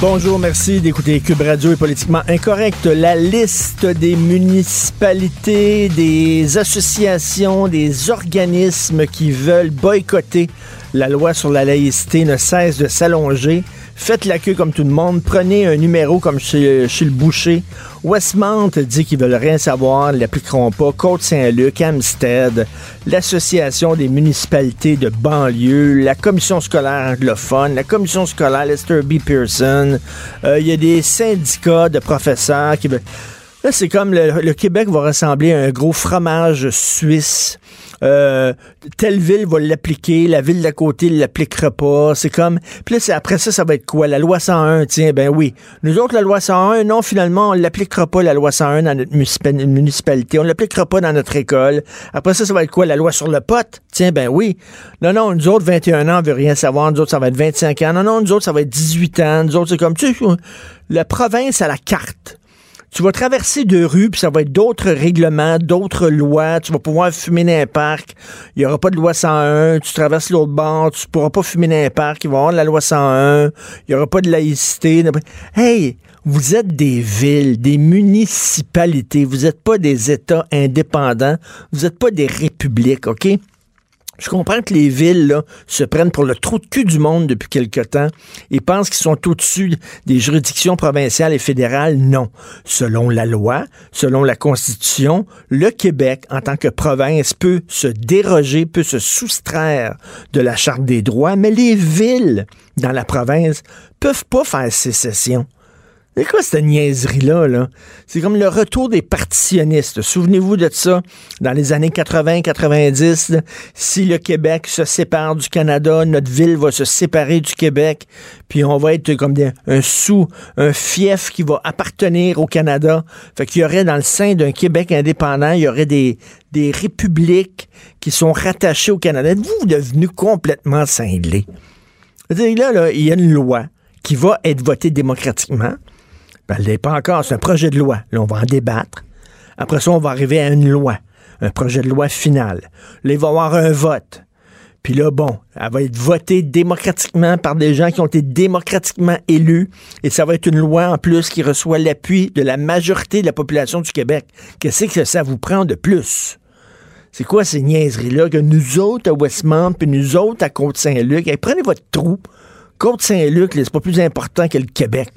Bonjour, merci d'écouter Cube Radio et politiquement incorrect. La liste des municipalités, des associations, des organismes qui veulent boycotter la loi sur la laïcité ne cesse de s'allonger. Faites la queue comme tout le monde. Prenez un numéro comme chez, chez le boucher. Westmount dit qu'ils veulent rien savoir, ne l'appliqueront pas. Côte-Saint-Luc, Amstead, l'Association des municipalités de banlieue, la Commission scolaire anglophone, la Commission scolaire Lester B. Pearson. Euh, Il y a des syndicats de professeurs qui veulent... Là, c'est comme le, le Québec va ressembler à un gros fromage suisse. Euh, telle ville va l'appliquer, la ville d'à côté ne l'appliquera pas. C'est comme. Puis là, après ça, ça va être quoi? La loi 101, tiens, ben oui. Nous autres, la loi 101, non, finalement, on ne l'appliquera pas, la loi 101, dans notre municipa- municipalité. On ne l'appliquera pas dans notre école. Après ça, ça va être quoi? La loi sur le pot? Tiens, ben oui. Non, non, nous autres, 21 ans, on veut rien savoir. Nous autres, ça va être 25 ans. Non, non, nous autres, ça va être 18 ans. Nous autres, c'est comme, tu sais, la province à la carte. Tu vas traverser deux rues, puis ça va être d'autres règlements, d'autres lois. Tu vas pouvoir fumer dans un parc. Il n'y aura pas de loi 101. Tu traverses l'autre bord, tu pourras pas fumer dans un parc. Il va y avoir la loi 101. Il n'y aura pas de laïcité. Hey, vous êtes des villes, des municipalités. Vous n'êtes pas des États indépendants. Vous n'êtes pas des républiques, OK? Je comprends que les villes se prennent pour le trou de cul du monde depuis quelque temps et pensent qu'ils sont au-dessus des juridictions provinciales et fédérales. Non. Selon la loi, selon la Constitution, le Québec, en tant que province, peut se déroger, peut se soustraire de la Charte des droits, mais les villes dans la province peuvent pas faire sécession. C'est quoi cette niaiserie-là? Là? C'est comme le retour des partitionnistes. Souvenez-vous de ça dans les années 80-90. là. Si le Québec se sépare du Canada, notre ville va se séparer du Québec, puis on va être comme un sous, un fief qui va appartenir au Canada. Fait qu'il y aurait dans le sein d'un Québec indépendant, il y aurait des, des républiques qui sont rattachées au Canada. Êtes-vous devenu complètement cinglé? Là, il y a une loi qui va être votée démocratiquement. Ben, elle n'est pas encore. C'est un projet de loi. Là, on va en débattre. Après ça, on va arriver à une loi. Un projet de loi final. Là, il va y avoir un vote. Puis là, bon, elle va être votée démocratiquement par des gens qui ont été démocratiquement élus. Et ça va être une loi en plus qui reçoit l'appui de la majorité de la population du Québec. Qu'est-ce que ça vous prend de plus? C'est quoi ces niaiseries-là que nous autres à Westmount, puis nous autres à Côte-Saint-Luc, prenez votre trou. Côte-Saint-Luc, c'est pas plus important que le Québec.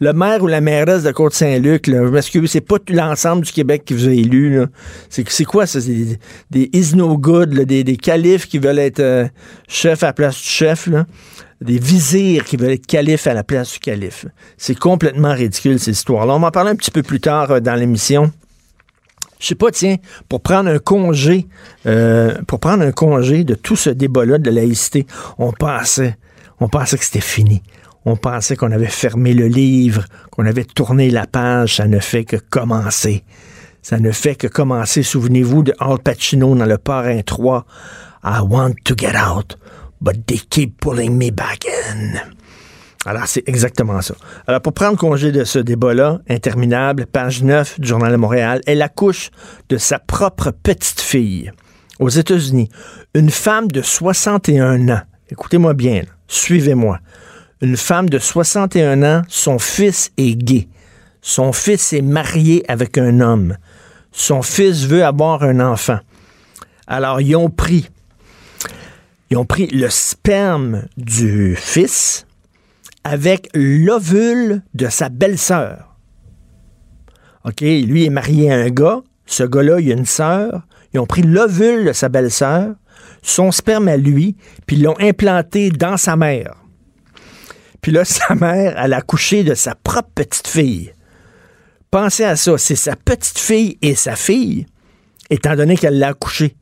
Le maire ou la mairesse de Côte-Saint-Luc, je m'excuse, c'est pas l'ensemble du Québec qui vous a élu. C'est quoi ça? Des, des is no good, des, des califes qui veulent être euh, chef à la place du chef, des vizirs qui veulent être califes à la place du calife. C'est complètement ridicule, ces histoires-là. On va en parler un petit peu plus tard euh, dans l'émission je sais pas, tiens, pour prendre un congé, euh, pour prendre un congé de tout ce débat-là de la laïcité, on pensait, on pensait que c'était fini. On pensait qu'on avait fermé le livre, qu'on avait tourné la page. Ça ne fait que commencer. Ça ne fait que commencer. Souvenez-vous de Al Pacino dans Le Parrain 3. I want to get out, but they keep pulling me back in. Alors, c'est exactement ça. Alors, pour prendre congé de ce débat-là, interminable, page 9 du Journal de Montréal, elle accouche de sa propre petite-fille. Aux États-Unis, une femme de 61 ans, écoutez-moi bien, suivez-moi, une femme de 61 ans, son fils est gay. Son fils est marié avec un homme. Son fils veut avoir un enfant. Alors, ils ont pris, ils ont pris le sperme du fils, avec l'ovule de sa belle-sœur. OK, lui est marié à un gars, ce gars-là, il a une sœur, ils ont pris l'ovule de sa belle-sœur, son sperme à lui, puis l'ont implanté dans sa mère. Puis là, sa mère, elle a accouché de sa propre petite fille. Pensez à ça, c'est sa petite fille et sa fille, étant donné qu'elle l'a accouché.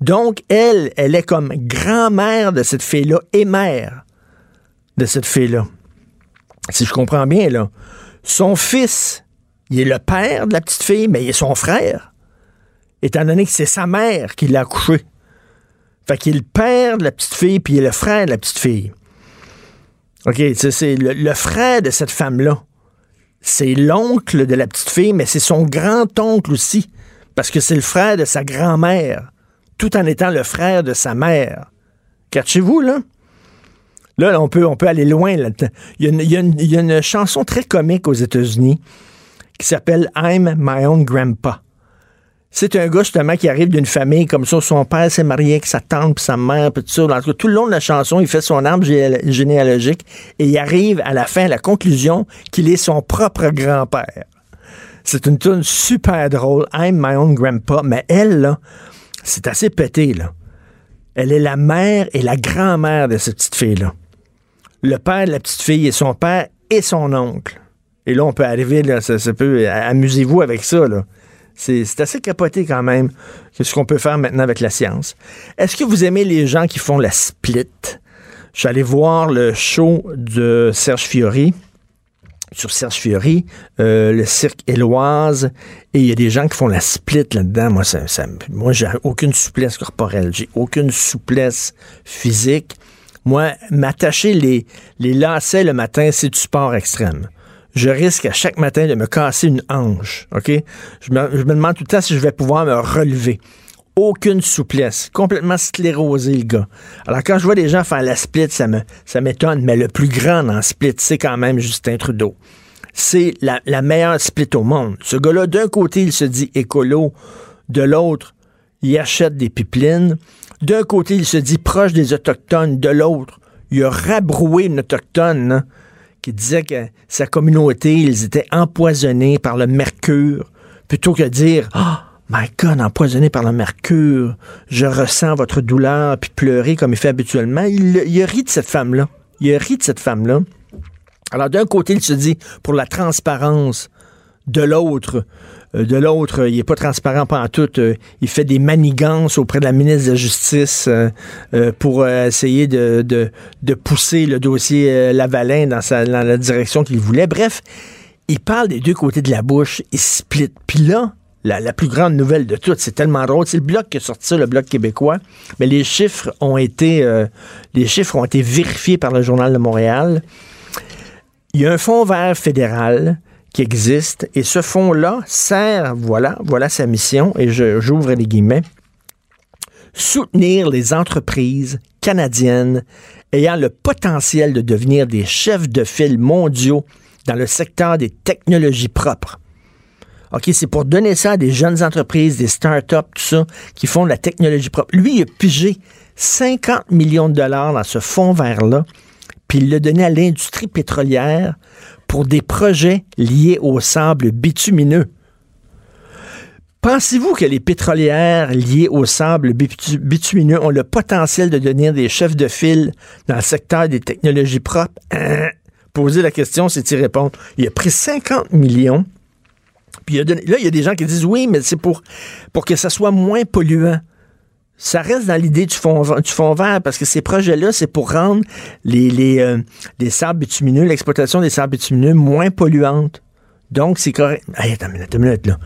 Donc, elle, elle est comme grand-mère de cette fille-là et mère de cette fille-là. Si je comprends bien, là, son fils, il est le père de la petite fille, mais il est son frère, étant donné que c'est sa mère qui l'a accouché. Fait qu'il est le père de la petite fille, puis il est le frère de la petite fille. OK, c'est le, frère de cette femme-là. C'est l'oncle de la petite fille, mais c'est son grand-oncle aussi, parce que c'est le frère de sa grand-mère, tout en étant le frère de sa mère. Catchez-vous, là? Là, on peut, on peut aller loin là-dedans. Il, y a une- il y a une chanson très comique aux États-Unis qui s'appelle I'm My Own Grandpa. C'est un gars justement qui arrive d'une famille comme ça. Son père s'est marié avec sa tante puis sa mère puis tout ça. En tout le long de la chanson, il fait son arbre gé- généalogique et il arrive à la fin à la conclusion qu'il est son propre grand-père. C'est une tune super drôle. I'm my own grandpa. Mais elle, là, c'est assez pété, là. Elle est la mère et la grand-mère de cette petite fille-là. Le père de la petite fille est son père et son oncle. Et là, on peut arriver, là, ça, ça peut, amusez-vous avec ça, là. C'est assez capoté quand même, ce qu'on peut faire maintenant avec la science. Est-ce que vous aimez les gens qui font la split? Je suis allé voir le show de Serge Fiori sur Serge Fiori, euh, le cirque Éloise, et il y a des gens qui font la split là-dedans. Moi, ça, j'ai aucune souplesse corporelle, j'ai aucune souplesse physique. Moi, m'attacher les, les lacets le matin, c'est du sport extrême. Je risque à chaque matin de me casser une hanche, OK? Je me, je demande tout le temps si je vais pouvoir me relever. Aucune souplesse. Complètement sclérosé, le gars. Alors, quand je vois des gens faire la split, ça me, ça m'étonne. Mais le plus grand dans split, c'est quand même Justin Trudeau. C'est la, la meilleure split au monde. Ce gars-là, d'un côté, il se dit écolo. De l'autre, il achète des pipelines. D'un côté, il se dit proche des Autochtones. De l'autre, il a rabroué une Autochtone hein, qui disait que sa communauté, ils étaient empoisonnés par le mercure. Plutôt que dire Ah, my God, empoisonné par le mercure, je ressens votre douleur, puis pleurer comme il fait habituellement. Il, il a ri de cette femme-là. Il a ri de cette femme-là. Alors, d'un côté, il se dit pour la transparence. De l'autre, de l'autre, il n'est pas transparent pas en tout. euh, il fait des manigances auprès de la ministre de la Justice euh, euh, pour euh, essayer de, de, pousser le dossier euh, Lavalin dans, la direction qu'il voulait. Bref, il parle des deux côtés de la bouche, il split. Puis là, la, plus grande nouvelle de toutes, c'est tellement drôle, c'est le bloc qui a sorti ça, le bloc québécois, mais les chiffres ont été, euh, les chiffres ont été vérifiés par le Journal de Montréal. Il y a un fonds vert fédéral qui existe et ce fonds-là sert, voilà, voilà sa mission, et j'ouvre les guillemets, soutenir les entreprises canadiennes ayant le potentiel de devenir des chefs de file mondiaux dans le secteur des technologies propres. OK, c'est pour donner ça à des jeunes entreprises, des start-up, tout ça, qui font de la technologie propre. Lui, il a pigé 50 millions de dollars dans ce fonds vert-là, puis il l'a donné à l'industrie pétrolière pour des projets liés au sable bitumineux. Pensez-vous que les pétrolières liées au sable bitu- bitumineux ont le potentiel de devenir des chefs de file dans le secteur des technologies propres? Hein? Poser la question, c'est y répondre. Il a pris 50 millions, puis là, il y a des gens qui disent oui, mais c'est pour que ça soit moins polluant. Ça reste dans l'idée du fond, vert parce que ces projets-là, c'est pour rendre les, les, euh, les sables bitumineux, l'exploitation des sables bitumineux moins polluante. Donc, c'est correct. Hey, attends une minute, une minute, là.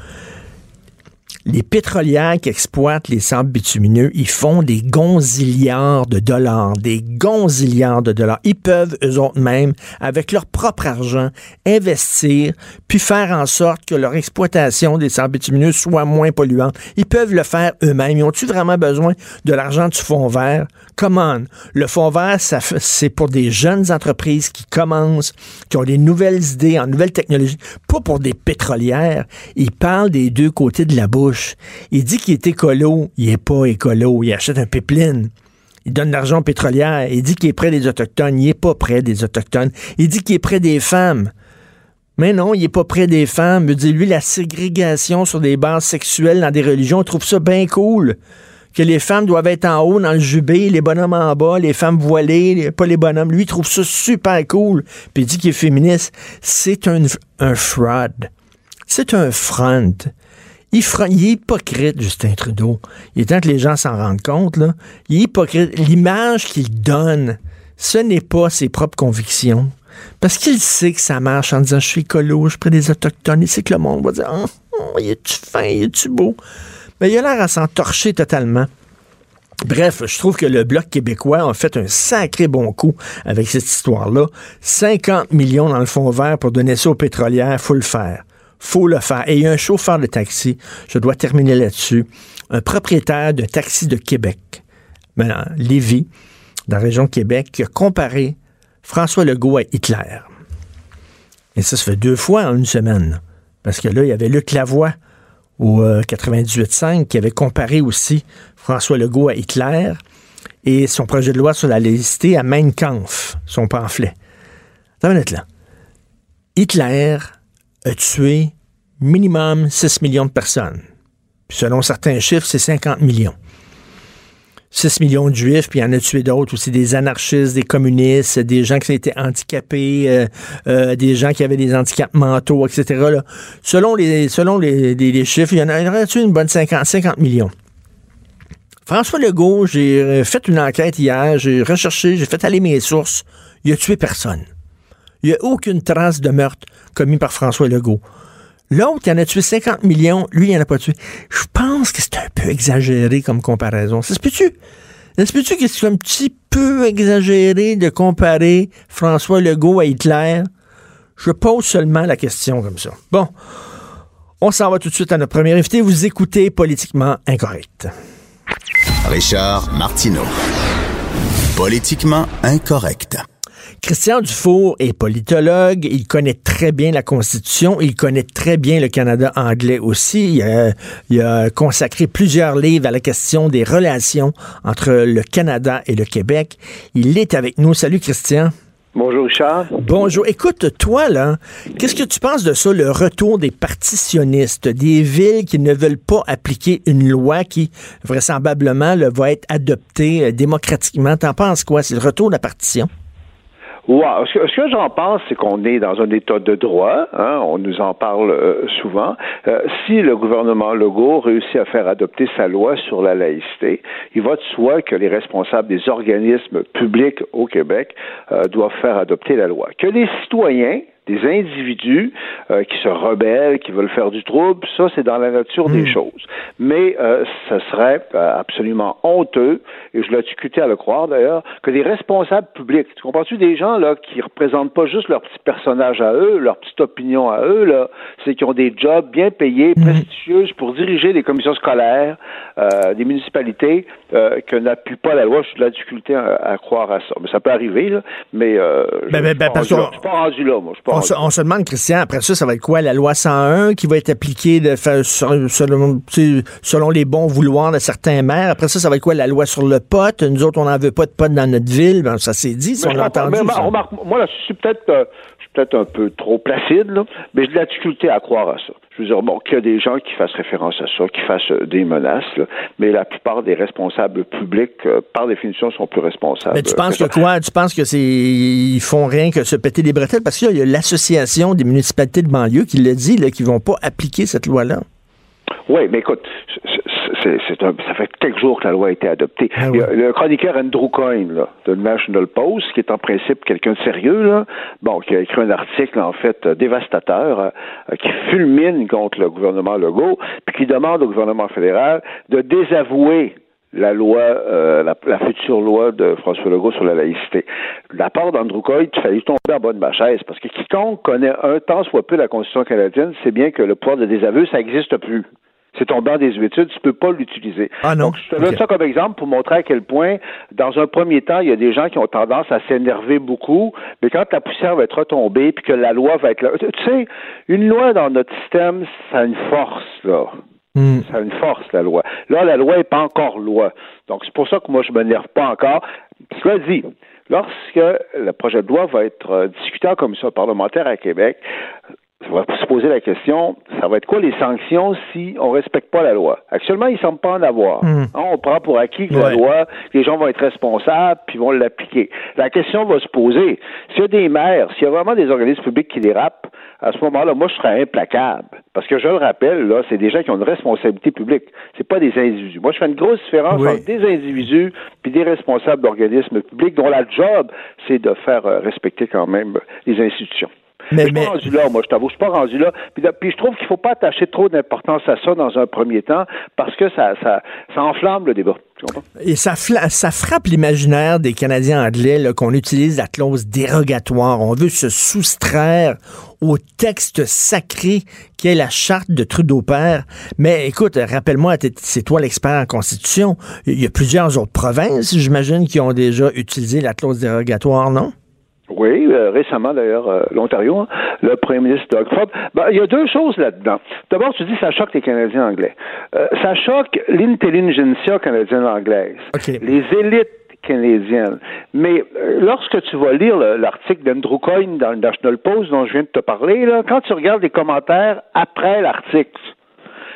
Les pétrolières qui exploitent les sables bitumineux, ils font des gonzillards de dollars, des gonzillards de dollars. Ils peuvent, eux autres mêmes, avec leur propre argent, investir, puis faire en sorte que leur exploitation des sables bitumineux soit moins polluante. Ils peuvent le faire eux-mêmes. Ils ont-tu vraiment besoin de l'argent du fonds vert? Come on. Le fonds vert, c'est pour des jeunes entreprises qui commencent, qui ont des nouvelles idées en nouvelles technologies, pas pour des pétrolières. Il parle des deux côtés de la bouche. Il dit qu'il est écolo. Il est pas écolo. Il achète un pipeline. Il donne l'argent aux pétrolières. Il dit qu'il est près des Autochtones. Il est pas près des Autochtones. Il dit qu'il est près des femmes. Mais non, il est pas près des femmes. Il dit, lui, la ségrégation sur des bases sexuelles dans des religions, il trouve ça bien cool. Que les femmes doivent être en haut dans le jubé, les bonhommes en bas, les femmes voilées, pas les bonhommes. Lui, il trouve ça super cool. Puis il dit qu'il est féministe. C'est un, un fraud. C'est un front. Il, fra- il est hypocrite, Justin Trudeau. Il est temps que les gens s'en rendent compte. Il est hypocrite. L'image qu'il donne, ce n'est pas ses propres convictions. Parce qu'il sait que ça marche en disant je suis écolo, je suis près des Autochtones. Il sait que le monde va dire oh, oh, il est-tu fin, il est-tu beau? Mais il a l'air à s'en torcher totalement. Bref, je trouve que le Bloc québécois a fait un sacré bon coup avec cette histoire-là. 50 millions dans le fond vert pour donner ça aux pétrolières, faut le faire. Faut le faire. Et il y a un chauffeur de taxi, je dois terminer là-dessus, un propriétaire de taxi de Québec, maintenant, Lévis, dans la région de Québec, qui a comparé François Legault à Hitler. Et ça se fait deux fois en une semaine. Parce que là, il y avait Luc Lavoie au 98.5 euh, qui avait comparé aussi François Legault à Hitler et son projet de loi sur la laïcité à Mein Kampf, son pamphlet. Être là. Hitler a tué minimum 6 millions de personnes. selon certains chiffres, c'est 50 millions. 6 millions de juifs, puis il y en a tué d'autres aussi, des anarchistes, des communistes, des gens qui étaient handicapés, euh, euh, des gens qui avaient des handicaps mentaux, etc. Selon, les, selon chiffres, il y en a, tué une bonne 50, 50 millions? François Legault, j'ai euh, fait une enquête hier, j'ai recherché, j'ai fait aller mes sources. Il a tué personne. Il n'y a aucune trace de meurtre commis par François Legault. L'autre, il en a tué 50 millions, lui, il n'en a pas tué. Je pense que c'est un peu exagéré comme comparaison. Ça se peut-tu? Ça se peut-tu que c'est un petit peu exagéré de comparer François Legault à Hitler? Je pose seulement la question comme ça. Bon, on s'en va tout de suite à notre premier invité. Vous écoutez Politiquement Incorrect. Richard Martineau. Politiquement Incorrect. Christian Dufour est politologue, il connaît très bien la Constitution, il connaît très bien le Canada anglais aussi. Il a, consacré plusieurs livres à la question des relations entre le Canada et le Québec. Il est avec nous. Salut Christian. Bonjour Richard. Bonjour. Écoute, toi là, qu'est-ce que tu penses de ça, le retour des partitionnistes, des villes qui ne veulent pas appliquer une loi qui vraisemblablement va être adoptée euh, démocratiquement? T'en penses quoi? C'est le retour de la partition? Wow. Ce que, j'en pense, c'est qu'on est dans un état de droit. Hein, on nous en parle euh, souvent. Euh, si le gouvernement Legault réussit à faire adopter sa loi sur la laïcité, il va de soi que les responsables des organismes publics au Québec euh, doivent faire adopter la loi. Que les citoyens des individus euh, qui se rebellent, qui veulent faire du trouble, ça c'est dans la nature des hmm. choses. Mais euh, ça serait euh, absolument honteux, et je l'ai discuté à le croire d'ailleurs, que des responsables publics, tu comprends-tu, des gens là qui représentent pas juste leur petit personnage à eux, leur petite opinion à eux, là, c'est qui ont des jobs bien payés, hmm. prestigieux pour diriger des commissions scolaires, euh, des municipalités, que n'appuient pas la loi. Je suis de la difficulté à, croire à ça. Mais ça peut arriver, là, mais je, ben, ben, ben, suis pas rendu là, moi. Je on se, demande, Christian, après ça, ça va être quoi? La loi 101 qui va être appliquée de, selon, selon, les bons vouloirs de certains maires? Après ça, ça va être quoi? La loi sur le pot? Nous autres, on n'en veut pas de pot dans notre ville. Ben, ça s'est dit, si on l'a entendu. moi, là, je suis peut-être euh, peut-être un peu trop placide, là, mais j'ai de la difficulté à croire à ça. Je veux dire, bon, qu'il y a des gens qui fassent référence à ça, qui fassent euh, des menaces, mais la plupart des responsables publics, euh, par définition, sont plus responsables. Mais tu penses que, quoi? Tu penses que c'est ils font rien que se péter les bretelles? Parce qu'il y a l'association des municipalités de banlieue qui le dit, là, qu'ils vont pas appliquer cette loi-là. Oui, mais écoute, c'est un, ça fait quelques jours que la loi a été adoptée. Ah le chroniqueur Andrew Coyne là, de National Post, qui est en principe quelqu'un de sérieux, là, bon, qui a écrit un article en fait dévastateur, euh, qui fulmine contre le gouvernement Legault, puis qui demande au gouvernement fédéral de désavouer la loi, euh, la, future loi de François Legault sur la laïcité. La part d'Andrew Coyne, il fallait tomber en bas de ma chaise, parce que quiconque connaît un temps soit peu la Constitution canadienne, c'est bien que le pouvoir de désaveu, ça n'existe plus c'est ton banc des études, tu peux pas l'utiliser. Ah non. Donc, je te donne ça comme exemple pour montrer à quel point, dans un premier temps, il y a des gens qui ont tendance à s'énerver beaucoup, mais quand la poussière va être retombée, puis que la loi va être là, tu sais, une loi dans notre système, ça a une force, là. Hmm. Ça a une force, la loi. Là, la loi n'est pas encore loi. Donc, c'est pour ça que moi, je ne m'énerve pas encore. Cela dit, lorsque le projet de loi va être discuté en commission parlementaire à Québec, on va se poser la question, ça va être quoi les sanctions si on respecte pas la loi? Actuellement, il ne semble pas en avoir. Hmm. Hein, on prend pour acquis que la loi, les gens vont être responsables puis vont l'appliquer. La question va se poser, s'il y a des maires, s'il y a vraiment des organismes publics qui dérapent, à ce moment-là, moi, je serais implacable. Parce que je le rappelle, là, c'est des gens qui ont une responsabilité publique. C'est pas des individus. Moi, je fais une grosse différence entre des individus puis des responsables d'organismes publics dont la job, c'est de faire euh, respecter quand même les institutions. Mais, je suis pas rendu là, moi, je t'avoue, je suis pas rendu là. Puis, je trouve qu'il faut pas attacher trop d'importance à ça dans un premier temps parce que ça, ça, ça enflamme le débat. Et ça, ça frappe l'imaginaire des Canadiens anglais qu'on utilise la clause dérogatoire. On veut se soustraire au texte sacré qui est la charte de Trudeau-Père. Mais écoute, rappelle-moi, c'est toi l'expert en constitution. Il y a plusieurs autres provinces, j'imagine, qui ont déjà utilisé la clause dérogatoire, non? Oui, euh, récemment d'ailleurs, euh, l'Ontario, hein, le premier ministre Doug Ford. Ben, il y a deux choses là-dedans. D'abord, tu dis ça choque les Canadiens anglais. Euh, ça choque l'intelligentsia canadienne-anglaise. Les élites canadiennes. Mais lorsque tu vas lire l'article d'Andrew Coyne dans le National Post dont je viens de te parler, là, quand tu regardes les commentaires après l'article,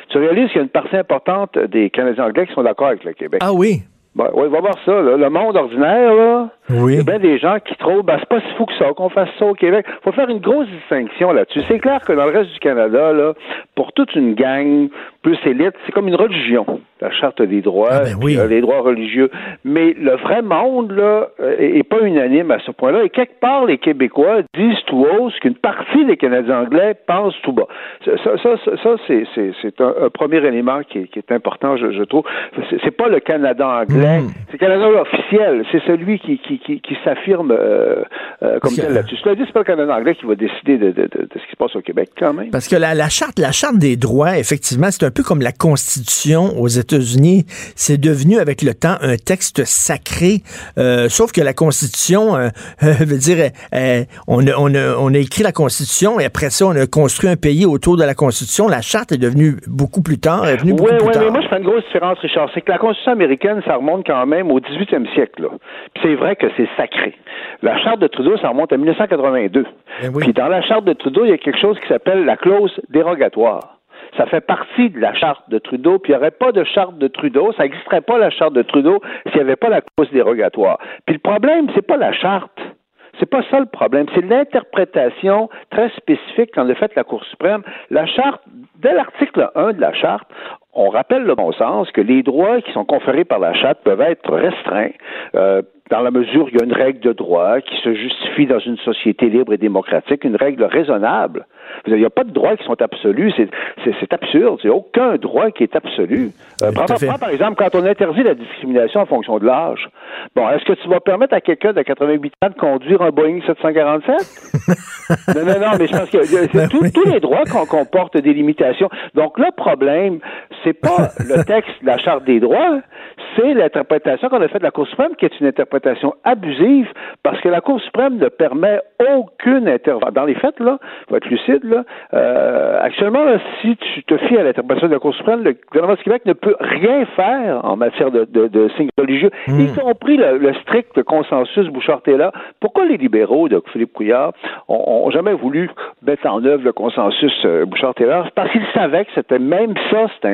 tu réalises qu'il y a une partie importante des Canadiens anglais qui sont d'accord avec le Québec. Ah oui? Ben, oui, va voir ça. Le monde ordinaire, là, oui. il y a bien des gens qui trouvent, ben, c'est pas si fou que ça, qu'on fasse ça au Québec. faut faire une grosse distinction là-dessus. C'est clair que dans le reste du Canada, là, pour toute une gang plus élite, c'est comme une religion, la charte des droits, ah, ben euh, les droits religieux. Mais le vrai monde, là, euh, est, pas unanime à ce point-là. Et quelque part, les Québécois disent tout haut ce qu'une partie des Canadiens anglais pensent tout bas. Ça, ça, ça, c'est un, premier élément qui est, important, je, je trouve. C'est pas le Canada anglais, hmm. c'est le Canada officiel. C'est celui qui, qui, qui, s'affirme euh, comme tel là-dessus. Cela dit, c'est pas le Canada anglais qui va décider de, de, de, ce qui se passe au Québec, quand même. Parce que la, la charte, la charte des droits, effectivement, c'est un peu comme la Constitution aux États-Unis. C'est devenu avec le temps un texte sacré, euh, sauf que la Constitution, euh, veut dire, euh, on, a, on, a, on, a, écrit la Constitution et après ça, on a construit un pays autour de la Constitution. La charte est devenue beaucoup plus tard. Est venue beaucoup plus tard. mais moi, je fais une grosse différence, Richard. C'est que la Constitution américaine, ça remonte quand même au 18e siècle. Puis c'est vrai que c'est sacré. La charte de Trudeau, ça remonte à 1982. Ben Puis dans la charte de Trudeau, il y a quelque chose qui s'appelle la clause dérogatoire. Ça fait partie de la charte de Trudeau, puis il n'y aurait pas de charte de Trudeau, ça n'existerait pas la charte de Trudeau s'il n'y avait pas la clause dérogatoire. Puis le problème, c'est pas la charte. C'est pas ça le problème, c'est l'interprétation très spécifique qu'en a fait la Cour suprême. La charte, dès l'article 1 de la charte, on rappelle le bon sens que les droits qui sont conférés par la charte peuvent être restreints. Euh, dans la mesure où il y a une règle de droit qui se justifie dans une société libre et démocratique, une règle raisonnable. Il n'y a pas de droits qui sont absolus. C'est absurde. Il n'y a aucun droit qui est absolu. Euh, prends, par exemple, quand on interdit la discrimination en fonction de l'âge. Bon, est-ce que tu vas permettre à quelqu'un de 88 ans de conduire un Boeing 747? non, non, non, mais je pense que ben tous les droits qu'on comportent des limitations. Donc, le problème, c'est pas le texte de la Charte des droits, c'est l'interprétation qu'on a faite de la Cour suprême, qui est une interprétation abusive, parce que la Cour suprême ne permet aucune intervention. Dans les faits, là, faut être lucide, là, euh, actuellement, si tu te fies à l'interprétation de la Cour suprême, le gouvernement du Québec ne peut rien faire en matière de, de, signes religieux, y hmm. compris le, strict consensus Bouchard-Taylor. Pourquoi les libéraux de Philippe Couillard ont, jamais voulu mettre en œuvre le consensus euh, Bouchard-Taylor? Parce qu'ils savaient que c'était même ça, c'était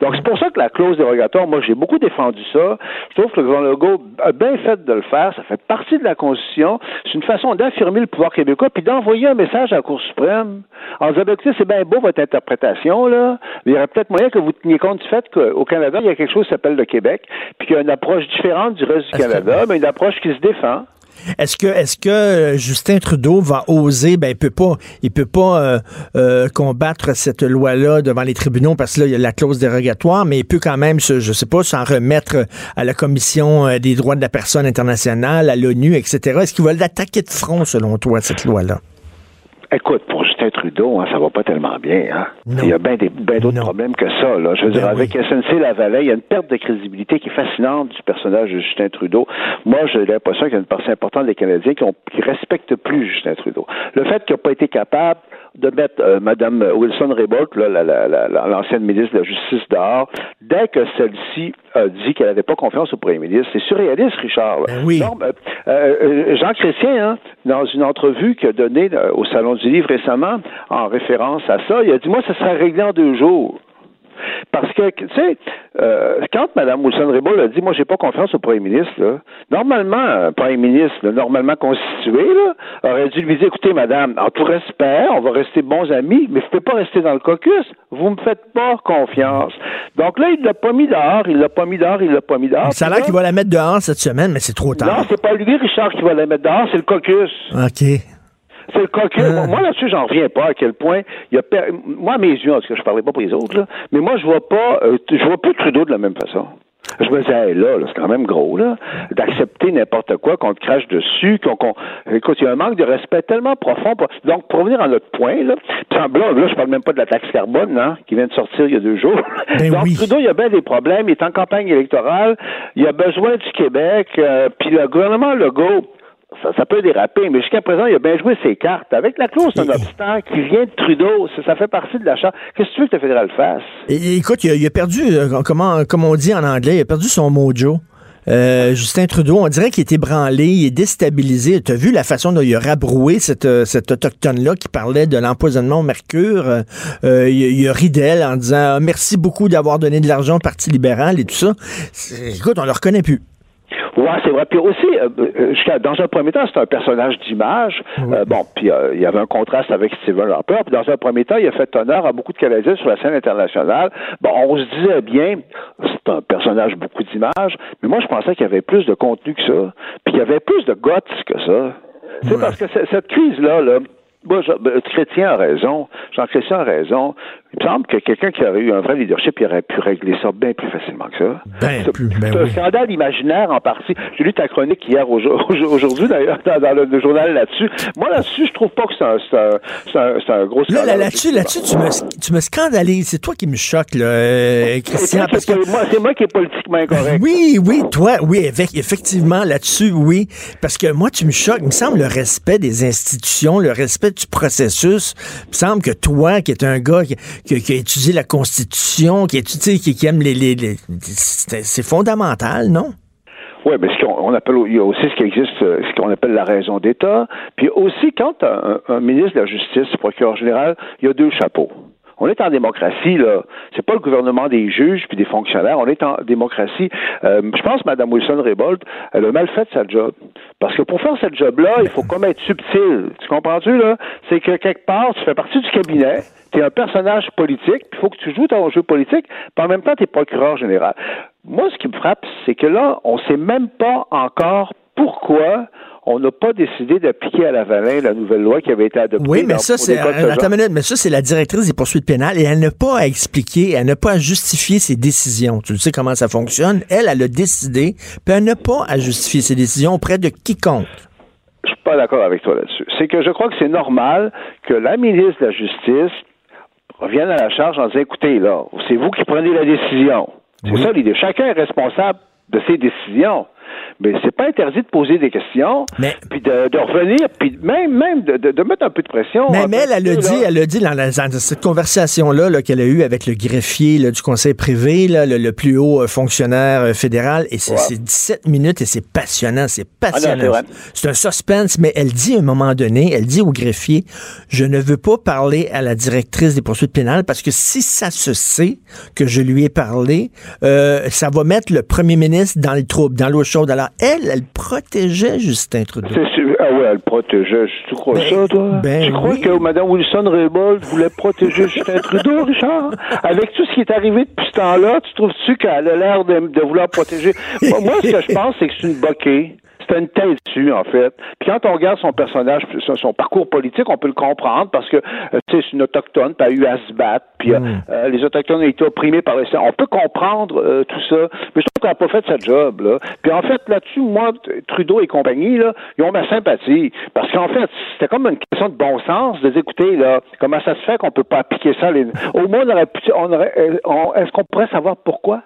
Donc, c'est pour ça que la clause dérogatoire, moi, j'ai beaucoup défendu ça. Je trouve que le gouvernement Legault a bien fait de le faire. Ça fait partie de la Constitution. C'est une façon d'affirmer le pouvoir québécois puis d'envoyer un message à la Cour suprême en disant, ben, c'est bien beau votre interprétation, là. il y aurait peut-être moyen que vous teniez compte du fait qu'au Canada, il y a quelque chose qui s'appelle le Québec, puis qu'il y a une approche différente du reste du Canada, mais une approche qui se défend. Est-ce que est-ce que euh, Justin Trudeau va oser ben il peut pas il peut pas euh, euh, combattre cette loi-là devant les tribunaux parce que là il y a la clause dérogatoire mais il peut quand même je sais pas s'en remettre à la commission des droits de la personne internationale à l'ONU etc. Est-ce qu'il va l'attaquer de front selon toi cette loi-là? Écoute, pour Justin Trudeau, hein, ça va pas tellement bien. Hein? Il y a bien d'autres problèmes que ça. Là. Je veux ben dire, avec SNC Lavalais, il y a une perte de crédibilité qui est fascinante du personnage de Justin Trudeau. Moi, j'ai l'impression qu'il y a une partie importante des Canadiens qui, ne respectent plus Justin Trudeau. Le fait qu'il n'a pas été capable de mettre euh, Mme Wilson-Raybould, l'ancienne ministre de la Justice, dehors, dès que celle-ci a dit qu'elle n'avait pas confiance au premier ministre. C'est surréaliste, Richard. Ben oui. Euh, euh, Jean Chrétien, hein, dans une entrevue qu'il a donnée au Salon du Livre récemment, en référence à ça, il a dit, moi, ça sera réglé en deux jours. Parce que, tu sais, euh, quand Mme Wilson-Raybould a dit, moi, j'ai pas confiance au premier ministre, là, normalement, un premier ministre, normalement constitué, là, aurait dû lui dire, écoutez, madame, en tout respect, on va rester bons amis, mais vous pouvez pas rester dans le caucus. Vous me faites pas confiance. Donc là, il l'a pas mis dehors, il l'a pas mis dehors, il l'a pas mis dehors. Ça a l'air qu'il va la mettre dehors cette semaine, mais c'est trop tard. Non, c'est pas lui, Richard, qui va la mettre dehors, c'est le caucus. OK. C'est le. Ah. Moi, là-dessus, j'en reviens pas à quel point il y a. per- Moi, à mes yeux, en tout cas, je parlais pas pour les autres, là, mais moi, je vois pas. euh, je vois plus Trudeau de la même façon. Je me disais, hey, là, là, c'est quand même gros, là, d'accepter n'importe quoi, qu'on te crache dessus, qu'on, qu'on- écoute, il y a un manque de respect tellement profond. pour- Donc, pour revenir à notre point, là, blanc, là, je parle même pas de la taxe carbone, hein, qui vient de sortir il y a deux jours. Ben Donc, oui. Trudeau, il y a bien des problèmes, il est en campagne électorale, il a besoin du Québec, euh, puis le gouvernement Legault, ça, ça peut déraper, mais jusqu'à présent, il a bien joué ses cartes. Avec la clause d'un obstant qui vient de Trudeau, ça, ça fait partie de la charte. Qu'est-ce que tu veux que le fédéral fasse? Écoute, il a, il a perdu, euh, comment, comme on dit en anglais, il a perdu son mojo. Euh, Justin Trudeau, on dirait qu'il est ébranlé, il est déstabilisé. Tu as vu la façon dont il a rabroué cette, euh, cet autochtone-là qui parlait de l'empoisonnement au mercure? Euh, il, il a ri d'elle en disant merci beaucoup d'avoir donné de l'argent au Parti libéral et tout ça. Écoute, on le reconnaît plus. Ouais, c'est vrai. Puis aussi, euh, euh, dans un premier temps, c'est un personnage d'image. Euh, bon, puis euh, il y avait un contraste avec Stephen Harper. Puis dans un premier temps, il a fait honneur à beaucoup de Canadiens sur la scène internationale. Bon, on se disait bien, c'est un personnage beaucoup d'image, mais moi, je pensais qu'il y avait plus de contenu que ça. Puis il y avait plus de guts que ça. Sais, parce que cette crise-là, là, moi, je- Chrétien a raison, Jean-Chrétien a raison. Il me semble que quelqu'un qui aurait eu un vrai leadership, il aurait pu régler ça bien plus facilement que ça. Ben C'est- ben un oui. scandale imaginaire en partie. J'ai lu ta chronique hier au- au- aujourd'hui d'ailleurs dans, dans le, le journal là-dessus. Moi là-dessus, je trouve pas que c'est un, un, un, gros Là, scandale. là, là-dessus, là-dessus, tu me, tu me scandalises. C'est toi qui me choque, là, euh, Christian. Parce que c'est moi qui est politiquement incorrect. Oui, oui, toi, oui, avec, effectivement, là-dessus, oui. Parce que moi, tu me choques. Il me semble le respect des institutions, le respect du processus. Il me semble que toi, qui es un gars qui, qui- a étudié la Constitution, qui, étudie, qui, qui aime les... les, les- c'est fondamental, non? Oui, mais ce qu'on on appelle, il y a aussi ce qui existe, euh, ce qu'on appelle la raison d'État. Puis aussi, quand un, un ministre de la Justice, procureur général, il y a deux chapeaux. On est en démocratie, là. C'est pas le gouvernement des juges puis des fonctionnaires. On est en démocratie. Euh, je pense que Mme Wilson-Raybould, elle a mal fait sa job. Parce que pour faire cette job-là, il faut comme être subtil. Tu comprends-tu, là? C'est que quelque part, tu fais partie du cabinet, tu un personnage politique, il faut que tu joues ton jeu politique, puis en même temps, tu procureur général. Moi, ce qui me frappe, c'est que là, on sait même pas encore pourquoi on n'a pas décidé d'appliquer à la Valin la nouvelle loi qui avait été adoptée. Oui, mais dans- ça, c'est. mais ça, c'est la directrice des poursuites pénales et elle n'a pas à expliquer, elle n'a pas à justifier ses décisions. Tu sais comment ça fonctionne? Elle, elle a décidé, puis elle n'a pas à justifier ses décisions auprès de quiconque. Je suis pas d'accord avec toi là-dessus. C'est que je crois que c'est normal que la ministre de la Justice revienne à la charge en disant écoutez, là, c'est vous qui prenez la décision. C'est ça l'idée. Chacun est responsable de ses décisions. Mais c'est pas interdit de poser des questions, Mais- puis de, de revenir, puis même, même de, de- mettre un peu de pression. Mais, elle, elle sais, dit, elle a dit dans, la- dans cette conversation-là là, qu'elle a eue avec le greffier là, du conseil privé, là, le, le plus haut euh, fonctionnaire euh, fédéral, et c'est Ouais. c'est 17 minutes et c'est passionnant, c'est Ah passionnant. c'est un suspense, mais elle dit à un moment donné, elle dit au greffier, je ne veux pas parler à la directrice des poursuites pénales parce que si ça se sait que je lui ai parlé, euh, ça va mettre le premier ministre dans le trouble, dans l'eau chaude. Alors elle, elle protégeait Justin Trudeau. Ah ouais, elle protégeait. Tu crois Ben, ça, toi? ben tu crois oui. que Mme Wilson-Raybould voulait protéger Justin Trudeau, Richard? Avec tout ce qui est arrivé depuis ce temps-là, tu trouves-tu qu'elle a l'air de, de vouloir protéger? moi, moi, ce que je pense, c'est que c'est une boquée. C'est une tête dessus, en fait. Puis quand on regarde son personnage, son, parcours politique, on peut le comprendre parce que, euh, c'est une autochtone, puis elle a eu à se battre, puis euh, euh, les autochtones ont été opprimés par les... On peut comprendre euh, tout ça, mais je trouve qu'elle n'a pas fait sa job, là. Puis en fait, là-dessus, moi, Trudeau et compagnie, là, ils ont ma sympathie. Parce qu'en fait, c'était comme une question de bon sens de dire, écoutez, là, comment ça se fait qu'on peut pas appliquer ça? les- Au moins, on aurait pu- on aurait, euh, on- est-ce qu'on pourrait savoir pourquoi?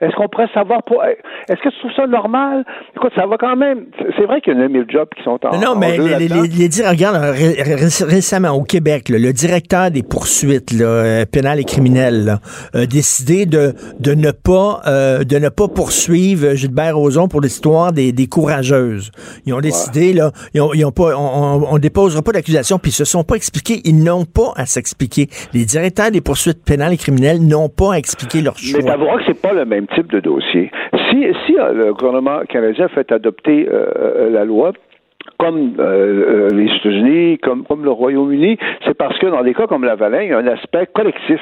Est-ce qu'on pourrait savoir pour. Est-ce que tu trouves ça normal? Écoute, ça va quand même. C'est vrai qu'il y en a mille jobs qui sont en. Non, en mais jeu les, les, les, les dir- regarde, euh, ré- ré- récemment au Québec, là, le directeur des poursuites là, euh, pénales et criminelles là, a décidé de, de ne pas euh, de ne pas poursuivre Gilbert Rozon pour l'histoire des, des courageuses. Ils ont décidé là, ils ont, ils ont pas, on, on, on déposera pas d'accusation, puis ils se sont pas expliqués. Ils n'ont pas à s'expliquer. Les directeurs des poursuites pénales et criminelles n'ont pas à expliquer leur choix. Mais t'avoueras que c'est pas le même type de dossier. Si, euh, le gouvernement canadien fait adopter euh, euh, la loi, comme les États-Unis, comme, comme le Royaume-Uni, c'est parce que dans des cas comme la Valin, il y a un aspect collectif.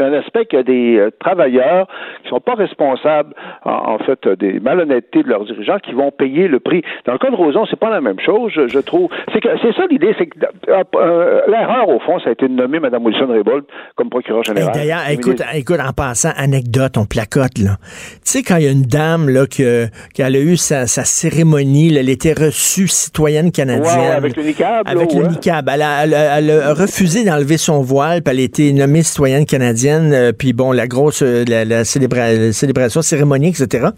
Il Il y a un aspect qu'il y a des euh, travailleurs qui sont pas responsables, en, fait, des malhonnêtetés de leurs dirigeants qui vont payer le prix. Dans le cas de Roson, c'est pas la même chose, je, trouve. C'est que c'est ça l'idée, c'est que euh, euh, l'erreur, au fond, ça a été de nommer Mme Wilson-Raybould comme procureur général. D'ailleurs, écoute, écoute, en passant, anecdote, on placote, là. Tu sais, quand il y a une dame, là, que, qui a eu sa, cérémonie, elle était reçue citoyenne canadienne. avec le niqab. Avec le niqab. Elle a, elle a refusé d'enlever son voile, puis elle a été nommée citoyenne canadienne, euh, puis bon, la grosse euh, la, célébration cérémonielle, etc.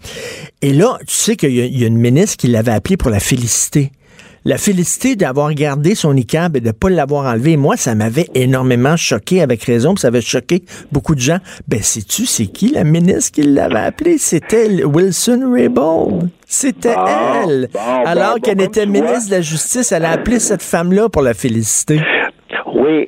Et là, tu sais qu'il y, a une ministre qui l'avait appelée pour la féliciter la félicité d'avoir gardé son niqab et de ne pas l'avoir enlevé. Moi, ça m'avait énormément choqué, avec raison, puis ça avait choqué beaucoup de gens. Ben, sais-tu, c'est qui la ministre qui l'avait appelée? C'était Wilson Raybould. C'était elle. Alors qu'elle était ministre de la Justice, elle a appelé cette femme-là pour la féliciter. Oui,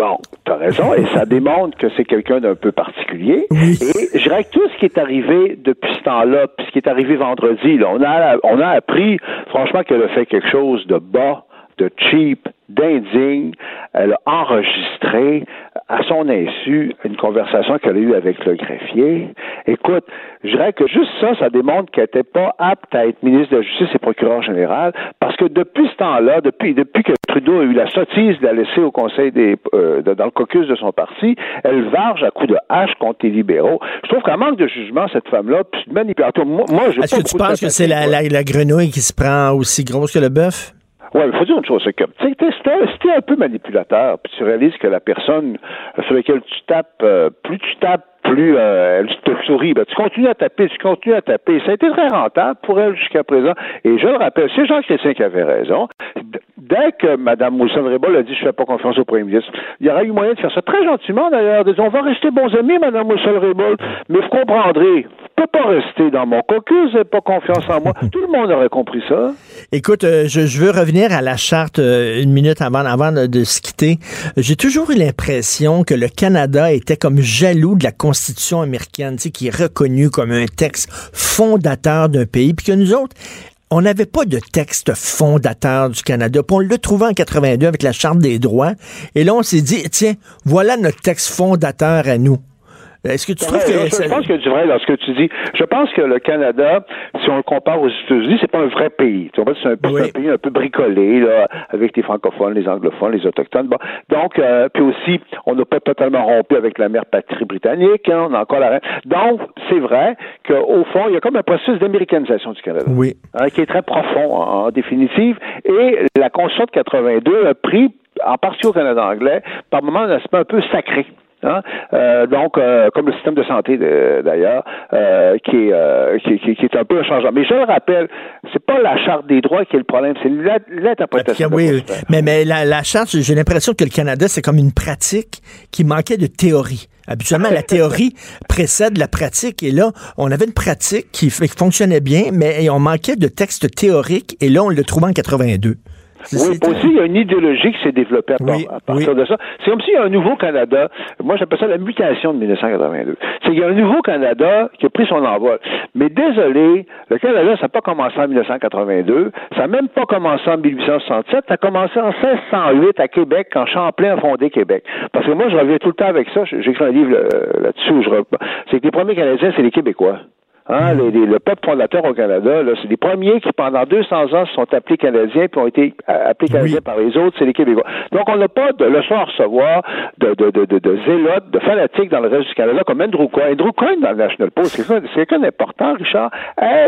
Bon, tu as raison, et ça démontre que c'est quelqu'un d'un peu particulier. Et je dirais que tout ce qui est arrivé depuis ce temps-là, puis ce qui est arrivé vendredi, là, on, a, on a appris, franchement, qu'elle a fait quelque chose de bas, de cheap, d'indigne. Elle a enregistré à son insu une conversation qu'elle a eue avec le greffier. Écoute, je dirais que juste ça, ça démontre qu'elle n'était pas apte à être ministre de la Justice et procureur général, parce que depuis ce temps-là, depuis, depuis que Trudeau a eu la sottise de la laisser au Conseil des, euh, dans le caucus de son parti, elle varge à coups de hache contre les libéraux. Je trouve qu'elle manque de jugement, cette femme-là, puis de manipulation. Moi, Est-ce que tu penses que c'est la, la grenouille qui se prend aussi grosse que le bœuf? Oui, il faut dire une chose, c'est que c'était un peu manipulateur, puis tu réalises que la personne sur laquelle tu tapes, euh, plus tu tapes, plus euh, elle te sourit. Ben, tu continues à taper, tu continues à taper. Ça a été très rentable pour elle jusqu'à présent. Et je le rappelle, c'est Jean Chrétien qui avait raison. Dès que Mme Wilson Raybould a dit je fais pas confiance au premier ministre, il y aurait eu moyen de faire ça très gentiment d'ailleurs. Disons, on va rester bons amis, Mme Wilson Raybould, mais vous comprendrez, je peux pas rester dans mon caucus, n'ai pas confiance en moi. Tout le monde aurait compris ça. Écoute, euh, je, veux revenir à la charte euh, une minute avant, de, se quitter. J'ai toujours eu l'impression que le Canada était comme jaloux de la Constitution américaine, qui est reconnue comme un texte fondateur d'un pays, puis que nous autres, on n'avait pas de texte fondateur du Canada. Puis on l'a trouvé en 82 avec la Charte des droits. Et là, on s'est dit, tiens, voilà notre texte fondateur à nous. Est-ce que tu trouves que... Je, pense que tu vrai dans ce que tu dis. Je pense que le Canada, si on le compare aux États-Unis, c'est pas un vrai pays. C'est un, pays un peu bricolé, là, avec les francophones, les anglophones, les autochtones. Bon. Donc, euh, puis aussi, on n'a pas totalement rompu avec la mère patrie britannique. Hein, on a encore la Donc, c'est vrai qu'au fond, il y a comme un processus d'américanisation du Canada. Oui. Hein, qui est très profond, en, définitive. Et la Constitution de 82 a pris en partie au Canada anglais, par moments un aspect un peu sacré. Hein? Euh, donc, euh, comme le système de santé d'ailleurs, euh, qui, est, qui, qui, est un peu un changement. Mais je le rappelle, c'est pas la charte des droits qui est le problème, c'est l'interprétation. Oui, mais, mais la, la charte, j'ai l'impression que le Canada, c'est comme une pratique qui manquait de théorie. Habituellement, la théorie précède la pratique. Et là, on avait une pratique qui, qui fonctionnait bien, mais on manquait de texte théorique. Et là, on le trouve en 82. Oui, aussi, il y a une idéologie qui s'est développée à, partir de ça. C'est comme s'il y a un nouveau Canada. Moi, j'appelle ça la mutation de 1982. C'est qu'il y a un nouveau Canada qui a pris son envol. Mais désolé, le Canada, ça n'a pas commencé en 1982. Ça n'a même pas commencé en 1867. Ça a commencé en 1608 à Québec, quand Champlain a fondé Québec. Parce que moi, je reviens tout le temps avec ça. J'écris un livre euh, là-dessus où je C'est que les premiers Canadiens, c'est les Québécois. Hein, le peuple fondateur au Canada, c'est les premiers qui, pendant 200 ans, se sont appelés Canadiens puis ont été euh, appelés Canadiens par les autres, c'est les Québécois. Donc, on n'a pas de leçon à recevoir de, de, de, de, zélotes, de fanatiques dans le reste du Canada, comme Andrew Coyne. Andrew Coyne dans le National Post, c'est quelqu'un d'important, Richard.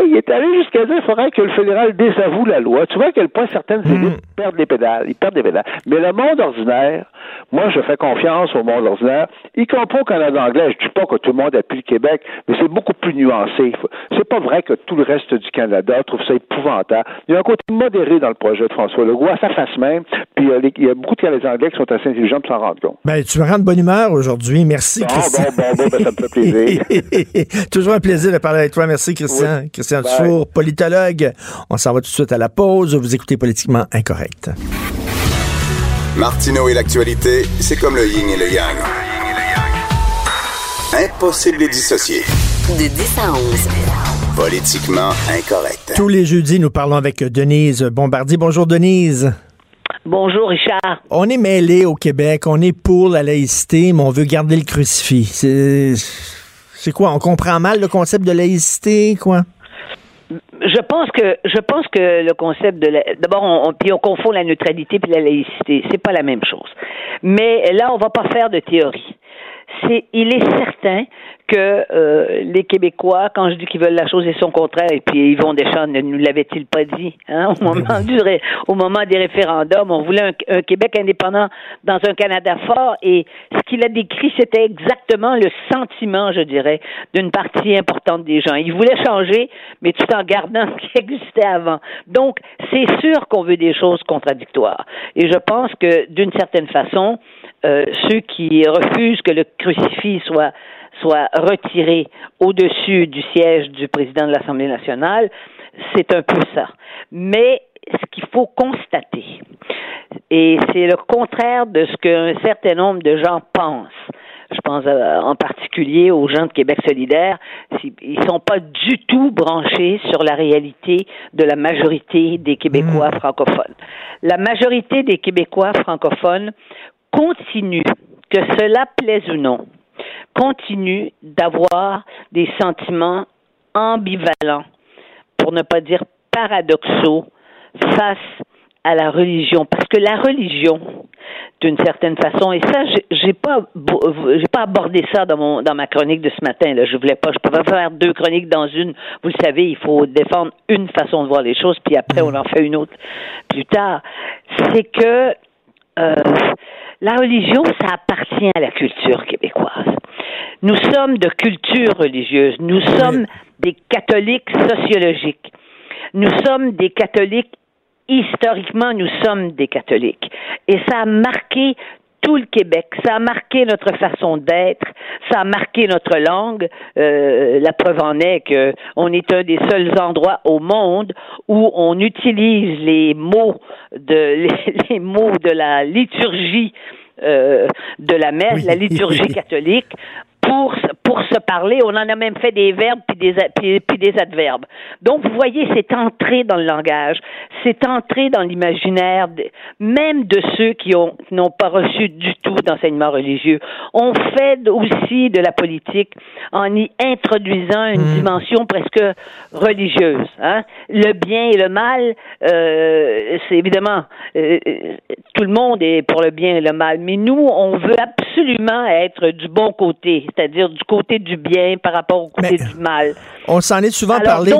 il est allé jusqu'à dire qu'il faudrait que le fédéral désavoue la loi. Tu vois à quel point certaines hmm. élites perdent les pédales. Ils perdent les pédales. Mais le monde ordinaire, moi, je fais confiance au monde ordinaire, y compris au Canada anglais. Je dis pas que tout le monde appuie le Québec, mais c'est beaucoup plus nuancé. C'est pas vrai que tout le reste du Canada trouve ça épouvantable. Il y a un côté modéré dans le projet de François Legault, à sa face même, puis euh, il y a beaucoup de Canadiens anglais qui sont assez intelligents pour s'en rendre compte. Ben, tu me rends de bonne humeur aujourd'hui. Merci, bon, Christian. Bon, bon, bon, ben, ça me fait plaisir. Toujours un plaisir de parler avec toi. Merci, Christian. Christian Dufour, politologue. On s'en va tout de suite à la pause. Vous écoutez Politiquement Incorrect. Martineau et l'actualité, c'est comme le yin et le yang. Impossible de dissocier. De 10 à 11. Politiquement incorrect. Tous les jeudis, nous parlons avec Denise Bombardier. Bonjour, Denise. Bonjour, Richard. On est mêlé au Québec, on est pour la laïcité, mais on veut garder le crucifix. C'est quoi? On comprend mal le concept de laïcité, quoi? je pense que je pense que le concept de d'abord on, on, puis on confond la neutralité puis la laïcité, c'est pas la même chose. Mais là on va pas faire de théorie. C'est il est certain que euh, les Québécois, quand je dis qu'ils veulent la chose et son contraire, et puis Yvon Deschamps ne nous l'avait-il pas dit, hein, au moment du au moment des référendums, on voulait un, Québec indépendant dans un Canada fort, et ce qu'il a décrit, c'était exactement le sentiment, je dirais, d'une partie importante des gens. Ils voulaient changer, mais tout en gardant ce qui existait avant. Donc, c'est sûr qu'on veut des choses contradictoires. Et je pense que, d'une certaine façon, euh, ceux qui refusent que le crucifix soit soit retiré au-dessus du siège du président de l'Assemblée nationale, c'est un peu ça. Mais ce qu'il faut constater, et c'est le contraire de ce qu'un certain nombre de gens pensent, je pense euh, en particulier aux gens de Québec solidaire, ils sont pas du tout branchés sur la réalité de la majorité des Québécois mmh. francophones. La majorité des Québécois francophones continuent, que cela plaise ou non, continue d'avoir des sentiments ambivalents, pour ne pas dire paradoxaux, face à la religion. Parce que la religion, d'une certaine façon, et ça, j'ai pas, pas abordé ça dans ma chronique de ce matin. Là, je voulais pas, je pouvais faire deux chroniques dans une. Vous le savez, il faut défendre une façon de voir les choses, puis après on en fait une autre plus tard. C'est que euh, la religion, ça appartient à la culture québécoise. Nous sommes de culture religieuse. Nous sommes des catholiques sociologiques. Nous sommes des catholiques historiquement, nous sommes des catholiques. Et ça a marqué tout le Québec. Ça a marqué notre façon d'être, ça a marqué notre langue. Euh, la preuve en est que on est un des seuls endroits au monde où on utilise les mots de les, mots de la liturgie euh, de la messe, la liturgie catholique, pour, pour se parler. On en a même fait des verbes puis des, puis, des adverbes. Donc, vous voyez, c'est entré dans le langage, c'est entré dans l'imaginaire, même de ceux qui ont n'ont pas reçu du tout d'enseignement religieux. On fait aussi de la politique en y introduisant une hmm. dimension presque religieuse. Hein? Le bien et le mal, euh, c'est évidemment euh, tout le monde est pour le bien et le mal, mais nous, on veut absolument être du bon côté c'est-à-dire du côté du bien par rapport au côté du mal. On s'en est souvent parlé,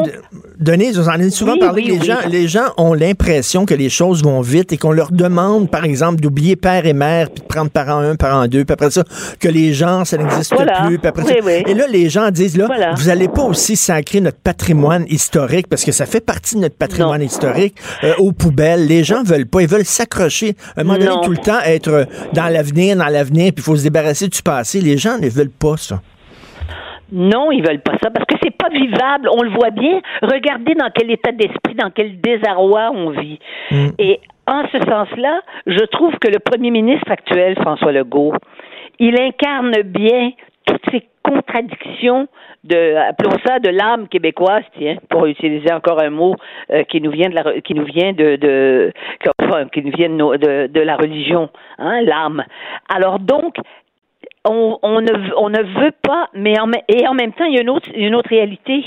Denise, on s'en est souvent parlé. les, gens, les gens ont l'impression que les choses vont vite et qu'on leur demande, par exemple, d'oublier père et mère, puis de prendre parent un, parent deux, puis après ça, que les gens, ça n'existe plus. Puis après ça, et là, les gens disent, là, vous allez pas aussi sacrer notre patrimoine historique, parce que ça fait partie de notre patrimoine historique, euh, aux poubelles. Les gens veulent pas, ils veulent s'accrocher. À un moment donné, tout le temps, être dans l'avenir, dans l'avenir, puis il faut se débarrasser du passé. Les gens ne veulent pas ça. Non, ils veulent pas ça parce que c'est pas vivable. On le voit bien. Regardez dans quel état d'esprit, dans quel désarroi on vit. Mm. Et en ce sens-là, je trouve que le premier ministre actuel, François Legault, il incarne bien toutes ces contradictions de appelons ça de l'âme québécoise tiens pour utiliser encore un mot euh, qui nous vient de la qui nous vient de, de qui nous vient de, de, la religion hein l'âme alors donc on, on, ne, on ne veut pas, mais en, et en même temps, il y a une autre, une autre réalité.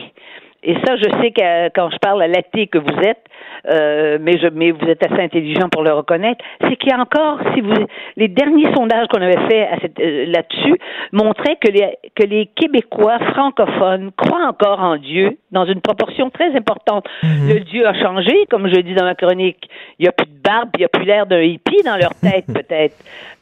Et ça, je sais que quand je parle à l'athée que vous êtes, euh, mais, je, mais vous êtes assez intelligent pour le reconnaître, c'est qu'il y a encore, si vous, les derniers sondages qu'on avait fait euh, là-dessus montraient que les, que les Québécois francophones croient encore en Dieu dans une proportion très importante. Mhm. Le Dieu a changé, comme je dis dans ma chronique. Il n'y a plus de barbe, il n'y a plus l'air d'un hippie dans leur tête, peut-être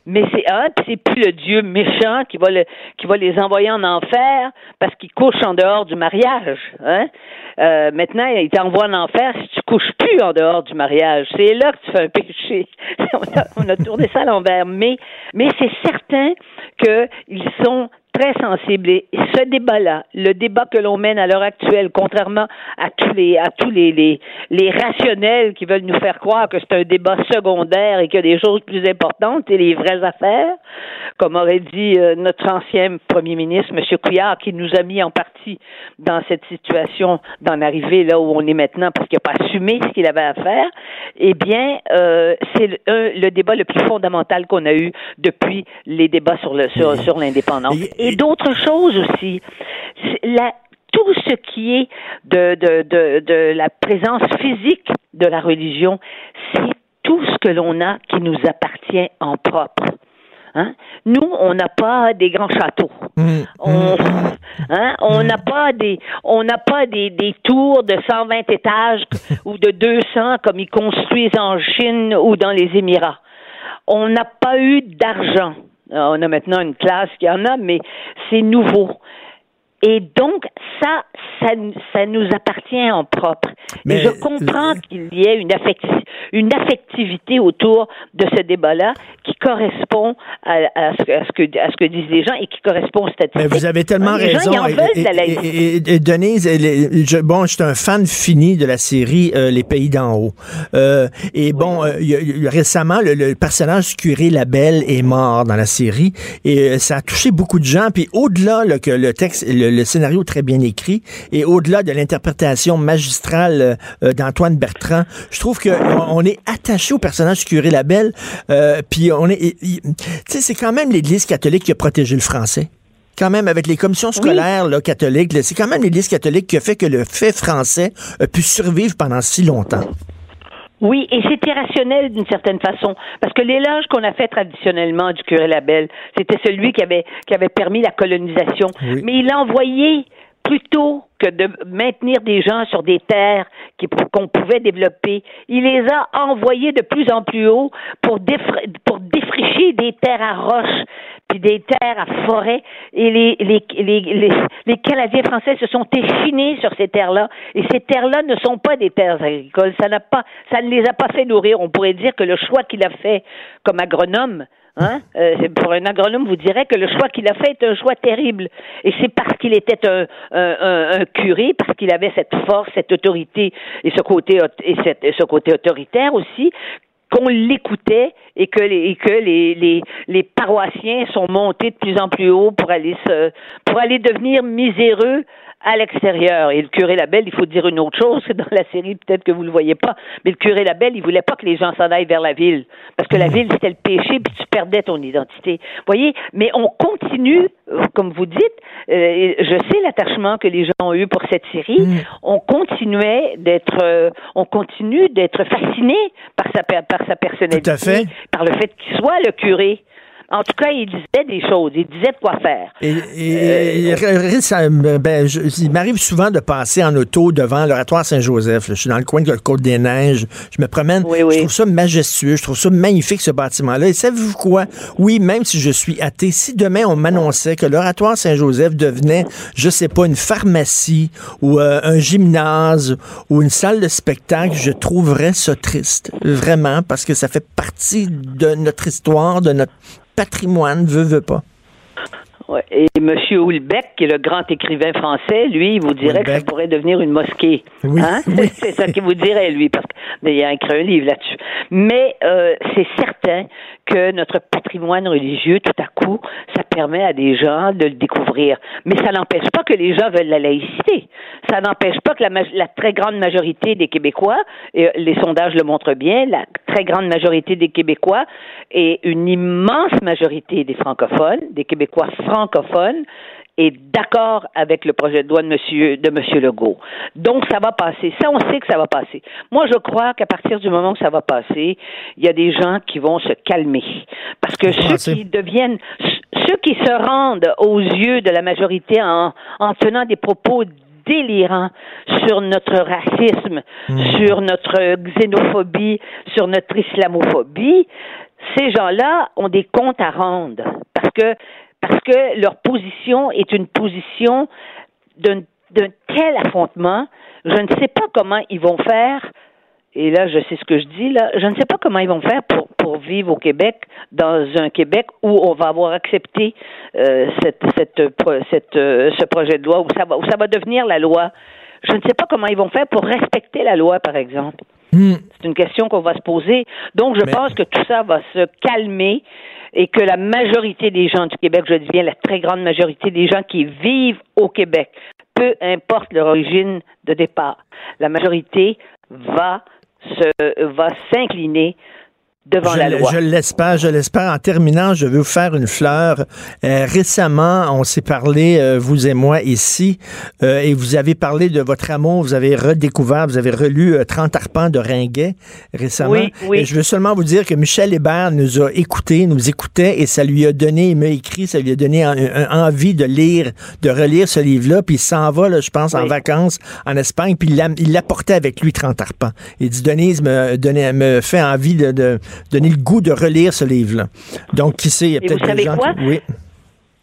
mais c'est ah, c'est plus le Dieu méchant qui va le, qui va les envoyer en enfer parce qu'ils couchent en dehors du mariage. Hein? Euh, maintenant, il t'envoie en enfer si tu couches plus en dehors du mariage. C'est là que tu fais un péché. on, a, tourné ça à l'envers. Mais, mais c'est certain qu'ils sont très sensible. Et ce débat-là, le débat que l'on mène à l'heure actuelle, contrairement à tous les à tous les, les, les rationnels qui veulent nous faire croire que c'est un débat secondaire et qu'il y a des choses plus importantes et les vraies affaires, comme aurait dit euh, notre ancien premier ministre, M. Couillard, qui nous a mis en partie dans cette situation d'en arriver là où on est maintenant parce qu'il n'a pas assumé ce qu'il avait à faire, eh bien, euh, c'est le, le, débat le plus fondamental qu'on a eu depuis les débats sur le sur, sur l'indépendance. Et, d'autres choses aussi. La, tout ce qui est de, de, de, de la présence physique de la religion, c'est tout ce que l'on a qui nous appartient en propre. Hein? Nous, on n'a pas des grands châteaux. Mmh. on mmh. hein? on mmh. n'a pas des on n'a pas des, des tours de 120 étages ou de 200 comme ils construisent en Chine ou dans les Émirats. On n'a pas eu d'argent. On a maintenant une classe qui en a, mais c'est nouveau. Et donc, ça, ça, ça nous appartient en propre. Mais je comprends qu'il y ait une, une affectivité autour de ce débat-là qui correspond à, à, ce, à, ce, que, à ce que disent les gens et qui correspond aux statistiques. Mais vous avez tellement les raison. Gens, ils en veulent et, et, et, et, Denise, je, bon, je suis un fan fini de la série euh, Les Pays d'en haut. Euh, et bon, euh, y a, récemment, le, le, personnage curé Labelle est mort dans la série et ça a touché beaucoup de gens. Puis au-delà que le texte, le, le scénario très bien écrit et au-delà de l'interprétation magistrale euh, d'Antoine Bertrand, je trouve que on est attaché au personnage du curé Labelle. Euh, puis on est, tu sais, c'est quand même l'Église catholique qui a protégé le français quand même avec les commissions scolaires là, catholiques, c'est quand même l'Église catholique qui a fait que le fait français a pu survivre pendant si longtemps. Oui, et c'est irrationnel d'une certaine façon, parce que l'éloge qu'on a fait traditionnellement du curé Labelle, c'était celui qui avait qui avait permis la colonisation, mais il a envoyé plutôt que de maintenir des gens sur des terres qu'on pouvait développer, il les a envoyés de plus en plus haut pour, pour défricher des terres à roches, des terres à forêt. Et les, les, les, les, Canadiens français se sont échinés sur ces terres-là. Et ces terres-là ne sont pas des terres agricoles. Ça n'a pas, ça ne les a pas fait nourrir. On pourrait dire que le choix qu'il a fait comme agronome, Hein? Euh, pour un agronome, vous dirait que le choix qu'il a fait est un choix terrible. Et c'est parce qu'il était un, un, un, curé, parce qu'il avait cette force, cette autorité et ce côté et, cette, ce côté autoritaire aussi, qu'on l'écoutait et que les que les, les, les paroissiens sont montés de plus en plus haut pour aller se pour aller devenir miséreux à l'extérieur. Et le curé Labelle, il faut dire une autre chose, dans la série, peut-être que vous ne le voyez pas, mais le curé Labelle, il voulait pas que les gens s'en aillent vers la ville. Parce que la ville, c'était le péché, puis tu perdais ton identité. voyez? Mais on continue, euh, comme vous dites, euh, je sais l'attachement que les gens ont eu pour cette série. Mm. On continuait d'être, euh, on continue d'être fasciné par sa, par sa personnalité. Par le fait qu'il soit le curé. En tout cas, il disait des choses. Il disait quoi faire. Et, euh, ben, il m'arrive souvent de passer en auto devant l'oratoire Saint-Joseph. Je suis dans le coin de la Côte-des-Neiges. Je me promène. Je trouve ça majestueux. Je trouve ça magnifique, ce bâtiment-là. Et savez-vous quoi? Oui, même si je suis athée, si demain on m'annonçait que l'oratoire Saint-Joseph devenait, je sais pas, une pharmacie ou euh, un gymnase ou une salle de spectacle, je trouverais ça triste. Vraiment, parce que ça fait partie de notre histoire, de notre patrimoine, veut, veut pas. Ouais. Et M. Houlbeck, qui est le grand écrivain français, lui, il vous dirait que ça pourrait devenir une mosquée. Oui. Hein? C'est ça qu'il vous dirait, lui, parce qu'il a écrit un livre là-dessus. Mais euh, c'est certain que notre patrimoine religieux, tout à coup, ça permet à des gens de le découvrir. Mais ça n'empêche pas que les gens veulent la laïcité. Ça n'empêche pas que la, la, très grande majorité des Québécois, et les sondages le montrent bien, la très grande majorité des Québécois et une immense majorité des francophones, des Québécois francophones, est d'accord avec le projet de loi de monsieur, de monsieur Legault. Donc, ça va passer. Ça, on sait que ça va passer. Moi, je crois qu'à partir du moment où ça va passer, il y a des gens qui vont se calmer. Parce que ceux qui deviennent, ceux qui se rendent aux yeux de la majorité en, en tenant des propos délirants sur notre racisme, mmh. sur notre xénophobie, sur notre islamophobie, ces gens-là ont des comptes à rendre parce que parce que leur position est une position d'un tel affrontement, je ne sais pas comment ils vont faire et là, je sais ce que je dis, là, je ne sais pas comment ils vont faire pour, pour vivre au Québec, dans un Québec où on va avoir accepté euh, cette, cette, cette, euh, ce projet de loi, où ça, va, où ça va devenir la loi. Je ne sais pas comment ils vont faire pour respecter la loi, par exemple. Hmm. C'est une question qu'on va se poser. Donc, je pense que tout ça va se calmer et que la majorité des gens du Québec, je dis bien la très grande majorité des gens qui vivent au Québec, peu importe leur origine de départ, la majorité va se, va s'incliner devant je, la loi. Je l'espère, je l'espère. En terminant, je veux vous faire une fleur. Euh, récemment, on s'est parlé, euh, vous et moi, ici, euh, et vous avez parlé de votre amour, vous avez redécouvert, vous avez relu 30 arpents de Ringuet récemment. Oui, oui. Et je veux seulement vous dire que Michel Hébert nous a écoutés, nous écoutait, et ça lui a donné, il m'a écrit, ça lui a donné envie de lire, de relire ce livre-là, puis il s'en va, là, je pense, en vacances en Espagne, puis il l'apportait avec lui, 30 arpents. Il dit, Denise me, donnait, me fait envie de, de donner le goût de relire ce livre-là. Donc, qui sait, il y a peut-être des gens quoi? Oui.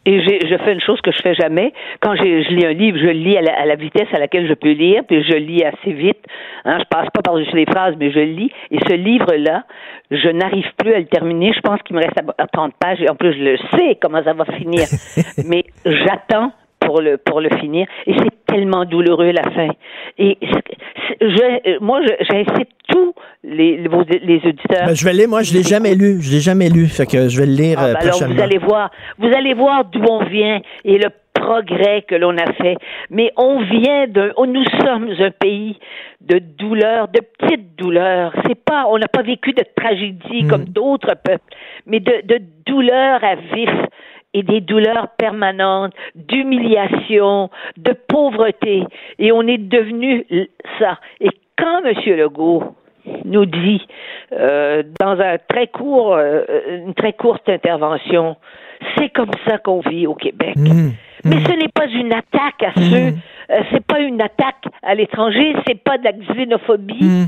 Et je fais une chose que je fais jamais. Quand je lis un livre, je le lis à la, vitesse à laquelle je peux lire, puis je lis assez vite. Hein, je passe pas par-dessus les phrases, mais je lis. Et ce livre-là, je n'arrive plus à le terminer. Je pense qu'il me reste à 30 pages, et en plus, je le sais comment ça va finir. mais j'attends pour le pour le finir. Et c'est tellement douloureux la fin. Et je, moi j'incite tous les les, les auditeurs. Ben, je vais lire. Moi je l'ai jamais lu. Je l'ai jamais lu. Fait que je vais le lire ah, euh, ben alors vous allez voir vous allez voir d'où on vient et le progrès que l'on a fait. Mais on vient de oh, nous sommes un pays de douleurs de petites douleurs. C'est pas on n'a pas vécu de tragédie hmm. comme d'autres peuples mais de de douleurs à vif et des douleurs permanentes, d'humiliation, de pauvreté. Et on est devenu ça. Et quand M. Legault nous dit euh, dans un très court, euh, une très courte intervention, c'est comme ça qu'on vit au Québec. Mmh. Mais mmh. ce n'est pas une attaque à ceux, mmh. euh, c'est pas une attaque à l'étranger, c'est pas de la xénophobie,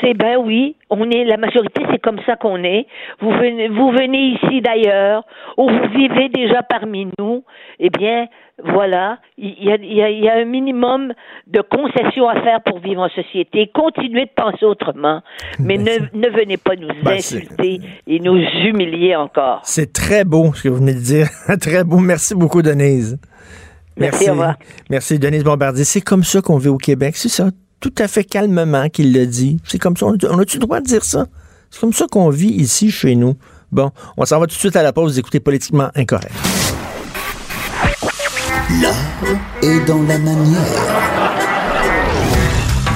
c'est ben oui, on est la majorité, c'est comme ça qu'on est. Vous venez, vous venez ici d'ailleurs, ou vous vivez déjà parmi nous. Eh bien, voilà, il y a, y a, un minimum de concessions à faire pour vivre en société. Continuez de penser autrement, mais ne, ne, venez pas nous ben, insulter et nous humilier encore. C'est très beau ce que vous venez de dire, très beau. Merci beaucoup, Denise. Merci, Merci. Merci, Denise Bombardier. C'est comme ça qu'on vit au Québec, c'est ça? Tout à fait calmement qu'il le dit. C'est comme ça. On a-tu le droit de dire ça? C'est comme ça qu'on vit ici chez nous. Bon, on s'en va tout de suite à la pause d'écouter Politiquement Incorrect. L'art est dans la manière.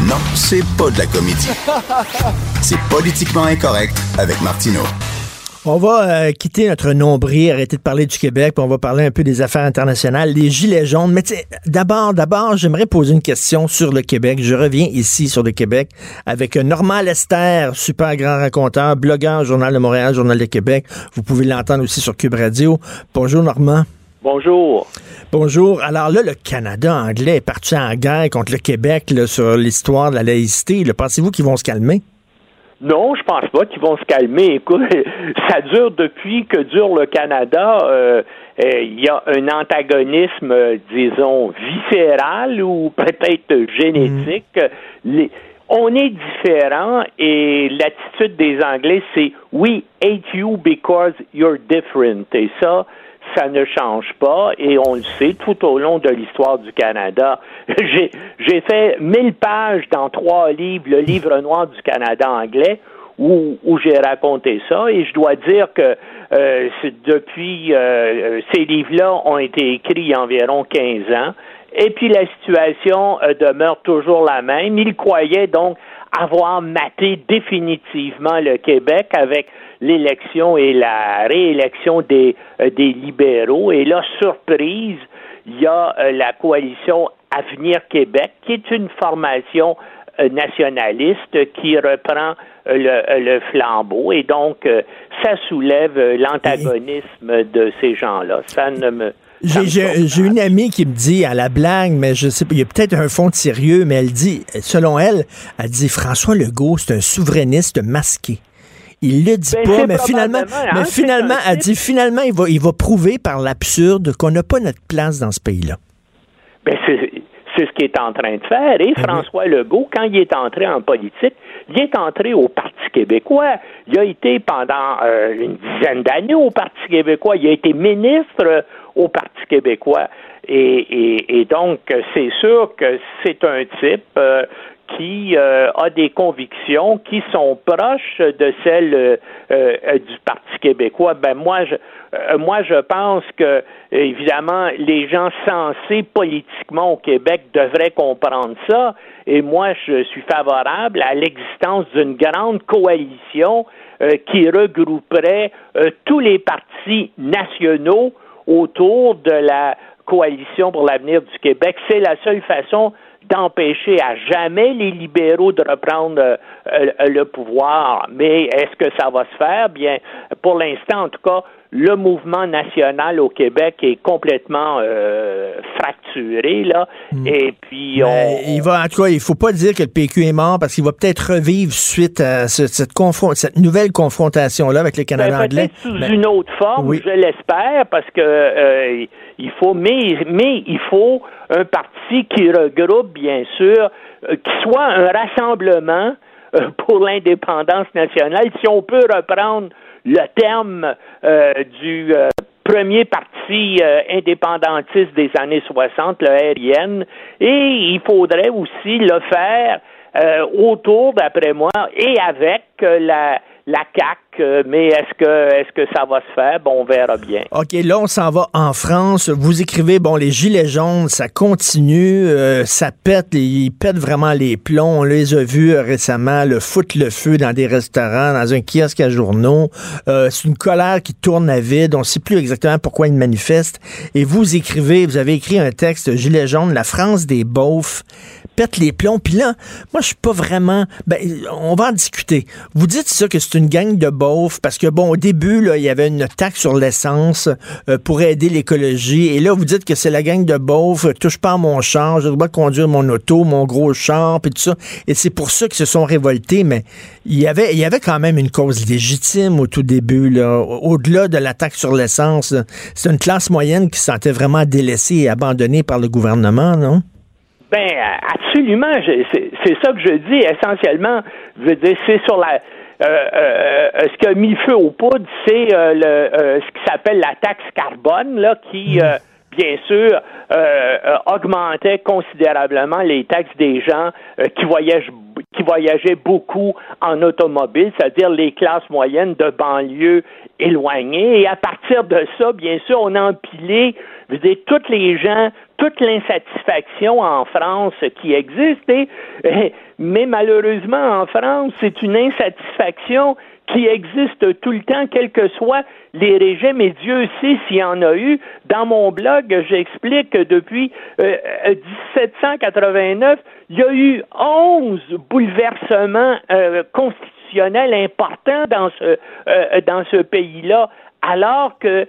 Non, c'est pas de la comédie. C'est Politiquement Incorrect avec Martineau. On va euh, quitter notre nombril, arrêter de parler du Québec, puis on va parler un peu des affaires internationales, les gilets jaunes. Mais d'abord, d'abord, j'aimerais poser une question sur le Québec. Je reviens ici sur le Québec avec Normand Lester, super grand raconteur, blogueur, Journal de Montréal, Journal de Québec. Vous pouvez l'entendre aussi sur Cube Radio. Bonjour Normand. Bonjour. Bonjour. Alors là, le Canada anglais est parti en guerre contre le Québec sur l'histoire de la laïcité. Pensez-vous qu'ils vont se calmer? Non, je pense pas qu'ils vont se calmer. Écoute, ça dure depuis que dure le Canada. Euh, euh, il y a un antagonisme, disons, viscéral ou peut-être génétique. Mm. on est différent et l'attitude des Anglais, c'est we hate you because you're different. Et ça, ça ne change pas et on le sait tout au long de l'histoire du Canada. J'ai, fait mille pages dans trois livres, le livre noir du Canada anglais, où, où j'ai raconté ça et je dois dire que euh, depuis euh, ces livres-là ont été écrits il y a environ 15 ans et puis la situation euh, demeure toujours la même. Ils croyaient donc avoir maté définitivement le Québec avec l'élection et la réélection des, euh, des libéraux. Et là, surprise, il y a euh, la coalition Avenir Québec, qui est une formation euh, nationaliste qui reprend le, le, flambeau. Et donc, ça soulève l'antagonisme de ces gens-là. Ça ne me... J'ai une amie qui me dit à la blague, mais je sais pas, il y a peut-être un fond de sérieux, mais elle dit, selon elle, elle dit François Legault, c'est un souverainiste masqué. Il le dit ben, pas, mais finalement, hein, mais finalement, elle dit finalement, il va, il va prouver par l'absurde qu'on n'a pas notre place dans ce pays-là. Ben c'est ce qu'il est en train de faire. Et François Legault, quand il est entré en politique, il est entré au Parti québécois. Il a été pendant euh, une dizaine d'années au Parti québécois. Il a été ministre au Parti québécois. Et, donc, c'est sûr que c'est un type euh, qui euh, a des convictions qui sont proches de celles euh, euh, du Parti québécois. Ben moi, je, moi, je pense que évidemment les gens sensés politiquement au Québec devraient comprendre ça. Et moi, je suis favorable à l'existence d'une grande coalition qui regrouperait tous les partis nationaux autour de la coalition pour l'avenir du Québec. C'est la seule façon d'empêcher à jamais les libéraux de reprendre euh, euh, le pouvoir. Mais est-ce que ça va se faire? Bien, pour l'instant, en tout cas, le mouvement national au Québec est complètement euh, fracturé là. Hmm. Et puis il va en tout cas, il faut pas dire que le PQ est mort parce qu'il va peut-être revivre suite à cette, cette nouvelle confrontation là avec les Canadiens ben, anglais. Sous une autre forme, je l'espère, parce que il faut, mais mais il faut un parti qui regroupe, bien sûr, euh, qui soit un rassemblement euh, pour l'indépendance nationale, si on peut reprendre le terme euh, du premier parti indépendantiste des années 60, le RIN, et il faudrait aussi le faire autour, d'après moi, et avec la la CAC, euh, mais est-ce que est-ce que ça va se faire? Bon, on verra bien. OK, là, on s'en va en France. Vous écrivez, bon, les gilets jaunes, ça continue, euh, ça pète, ils pètent vraiment les plombs. On les a vus euh, récemment, le foutre le feu dans des restaurants, dans un kiosque à journaux. c'est une colère qui tourne à vide. On ne sait plus exactement pourquoi ils manifestent. Et vous écrivez, vous avez écrit un texte, Gilets jaunes, la France des beaufs pète les plombs. Puis là, moi, je suis pas vraiment... Ben, on va en discuter. Vous dites ça que c'est une gang de beaufs parce que, bon, au début, là, il y avait une taxe sur l'essence euh, pour aider l'écologie. Et là, vous dites que c'est la gang de beaufs, touche pas à mon char, je dois conduire mon auto, mon gros char, puis tout ça. Et c'est pour ça qu'ils se sont révoltés. Mais il y avait, il y avait quand même une cause légitime au tout début, là. Au-delà de la taxe sur l'essence, c'est une classe moyenne qui se sentait vraiment délaissée et abandonnée par le gouvernement, non? Ben, absolument. C'est ça que je dis essentiellement. Je veux dire, c'est sur la. Euh, euh, ce qui a mis le feu aux poudres, c'est euh, le ce qui s'appelle la taxe carbone, là, qui mmh bien sûr, euh, euh, augmentait considérablement les taxes des gens euh, qui voyagent qui voyageaient beaucoup en automobile, c'est-à-dire les classes moyennes de banlieues éloignées. Et à partir de ça, bien sûr, on a empilé, vous dire, toutes les gens, toute l'insatisfaction en France qui existe. mais malheureusement, en France, c'est une insatisfaction qui existe tout le temps, quels que soient les régimes, et Dieu sait s'il y en a eu. Dans mon blog, j'explique que depuis 1789, euh, il y a eu 11 bouleversements euh, constitutionnels importants dans ce, euh, dans ce pays-là, alors que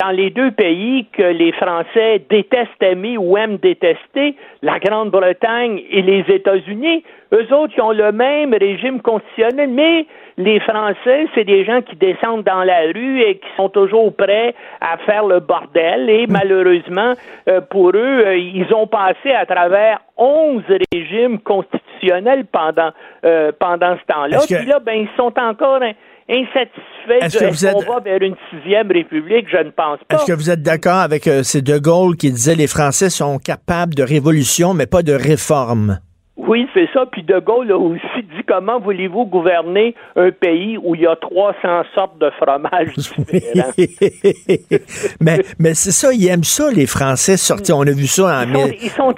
dans les deux pays que les Français détestent aimer ou aiment détester, la Grande-Bretagne et les États-Unis, eux autres, ils ont le même régime constitutionnel, mais les Français, c'est des gens qui descendent dans la rue et qui sont toujours prêts à faire le bordel. Et malheureusement, euh, pour eux, euh, ils ont passé à travers onze régimes constitutionnels pendant euh, pendant ce temps-là. Puis là, ben, ils sont encore insatisfaits est-ce de, est-ce qu'on va vers une sixième république, je ne pense pas. Est-ce que vous êtes d'accord avec ces De Gaulle qui disait les Français sont capables de révolution, mais pas de réforme? Oui, c'est ça. Puis De Gaulle a aussi dit comment voulez-vous gouverner un pays où il y a 300 sortes de fromages différents? mais mais c'est ça, ils aiment ça, les Français sortir. On a vu ça en mai. Ils sont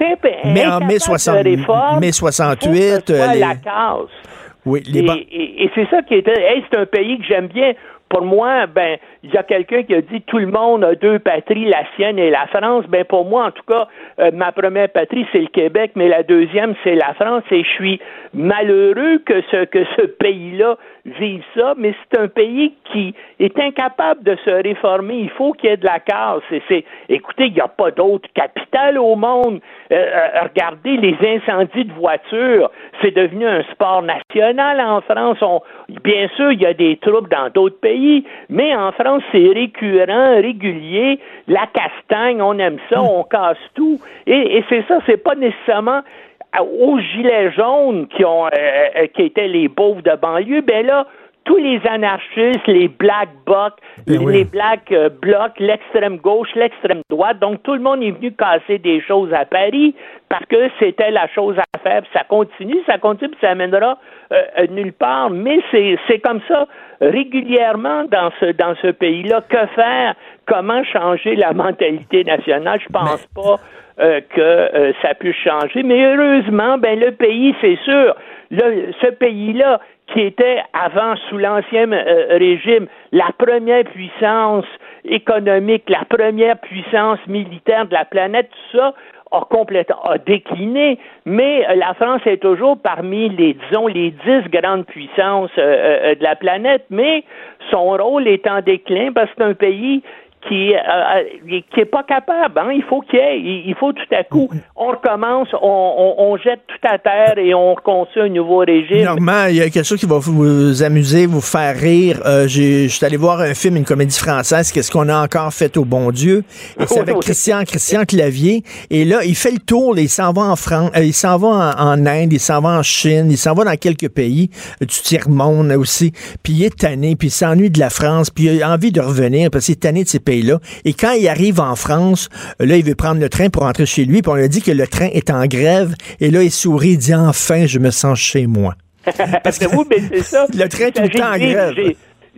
mais en mai, 60, mai 68. Euh, la. Oui, les et, et, c'est ça qui était. Hey, c'est un pays que j'aime bien pour moi, ben, il y a quelqu'un qui a dit tout le monde a deux patries, la sienne et la France. Ben, pour moi, en tout cas, euh, ma première patrie, c'est le Québec, mais la deuxième, c'est la France, et je suis malheureux que ce, que ce pays-là vive ça, mais c'est un pays qui est incapable de se réformer. Il faut qu'il y ait de la casse. C'est, écoutez, il n'y a pas d'autre capitale au monde. Euh, euh, regardez les incendies de voitures. C'est devenu un sport national en France. Bien sûr, il y a des troubles dans d'autres pays. Mais en France, c'est récurrent, régulier. La castagne, on aime ça, on casse tout. Et, et c'est ça, c'est pas nécessairement aux gilets jaunes qui ont euh, euh, qui étaient les pauvres de banlieue, ben là, tous les anarchistes, les black blocs, Ben oui. les black euh, blocs, l'extrême gauche, l'extrême droite, donc tout le monde est venu casser des choses à Paris parce que c'était la chose à faire. Puis ça continue, ça continue, puis ça amènera euh, euh, nulle part. Mais c'est c'est comme ça régulièrement dans ce dans ce pays-là. Que faire? Comment changer la mentalité nationale? Je pense pas euh, que euh, ça puisse changer. Mais heureusement, ben le pays, c'est sûr, le- ce pays-là qui était avant sous l'ancien euh, régime la première puissance économique, la première puissance militaire de la planète, tout ça a complètement a décliné, mais la France est toujours parmi les disons les dix grandes puissances euh, euh, de la planète, mais son rôle est en déclin parce que c'est un pays qui euh, euh, qui est pas capable. Hein? Il faut qu'il y ait, il, faut tout à coup, on recommence, on, on, on jette tout à terre et on reconstruit un nouveau régime. Normand, il y a quelque chose qui va vous amuser, vous faire rire. Euh, Je suis allé voir un film, une comédie française, Qu'est-ce qu'on a encore fait au bon Dieu? Et c'est avec. Christian, Christian Clavier. Et là, il fait le tour, là, il s'en va en France, euh, il s'en va en, en Inde, il s'en va en Chine, il s'en va dans quelques pays euh, du tiers-monde aussi. Puis il est tanné, puis il s'ennuie de la France, puis il a envie de revenir parce qu'il est tanné de ces pays-là. Et quand il arrive en France, là, il veut prendre le train pour rentrer chez lui, puis on lui dit que le train est en grève. Et là, il sourit, il dit enfin, je me sens chez moi. Parce que vous, mais c'est ça. Le train est tout le temps en grève. j'ai-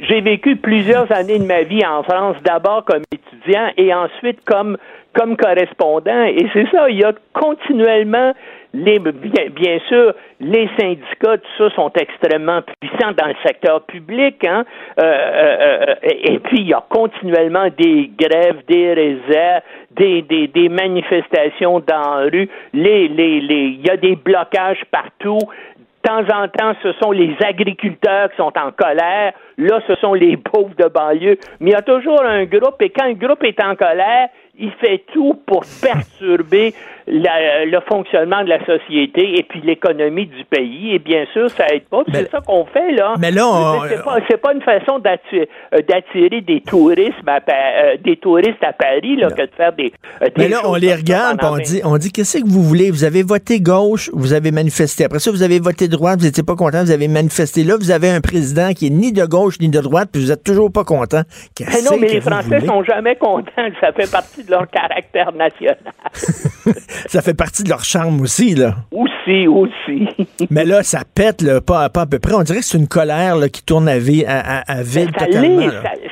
J'ai vécu plusieurs années de ma vie en France, d'abord comme étudiant et ensuite comme, comme correspondant. Et c'est ça, il y a continuellement les, bien, bien sûr, les syndicats, tout ça, sont extrêmement puissants dans le secteur public. Hein? Euh, euh, euh, et, puis, il y a continuellement des grèves, des réserves, des, des, des manifestations dans la rue. Les, les, les, il y a des blocages partout. De temps en temps, ce sont les agriculteurs qui sont en colère. Là, ce sont les pauvres de banlieue. Mais il y a toujours un groupe, et quand un groupe est en colère, il fait tout pour perturber la- le fonctionnement de la société et puis l'économie du pays. Et bien sûr, ça aide pas. C'est ça qu'on fait là. mais là, on- c'est pas, pas une façon d'attirer, euh, d'attirer des touristes à, euh, des touristes à Paris là, que de faire des. euh, des Mais là, on les regarde, on dit, on dit, qu'est-ce que vous voulez? Vous avez voté gauche, vous avez manifesté. Après ça, vous avez voté droite, vous n'étiez pas content, vous avez manifesté. Là, vous avez un président qui est ni de gauche ni de droite, puis vous êtes toujours pas content. Mais non, mais que les Français sont jamais contents ça fait partie de leur caractère national. Ça fait partie de leur charme aussi, là. aussi, aussi. Mais là, ça pète, là, pas, pas à peu près. On dirait que c'est une colère là, qui tourne à, vi- à, à- à vide ça totalement.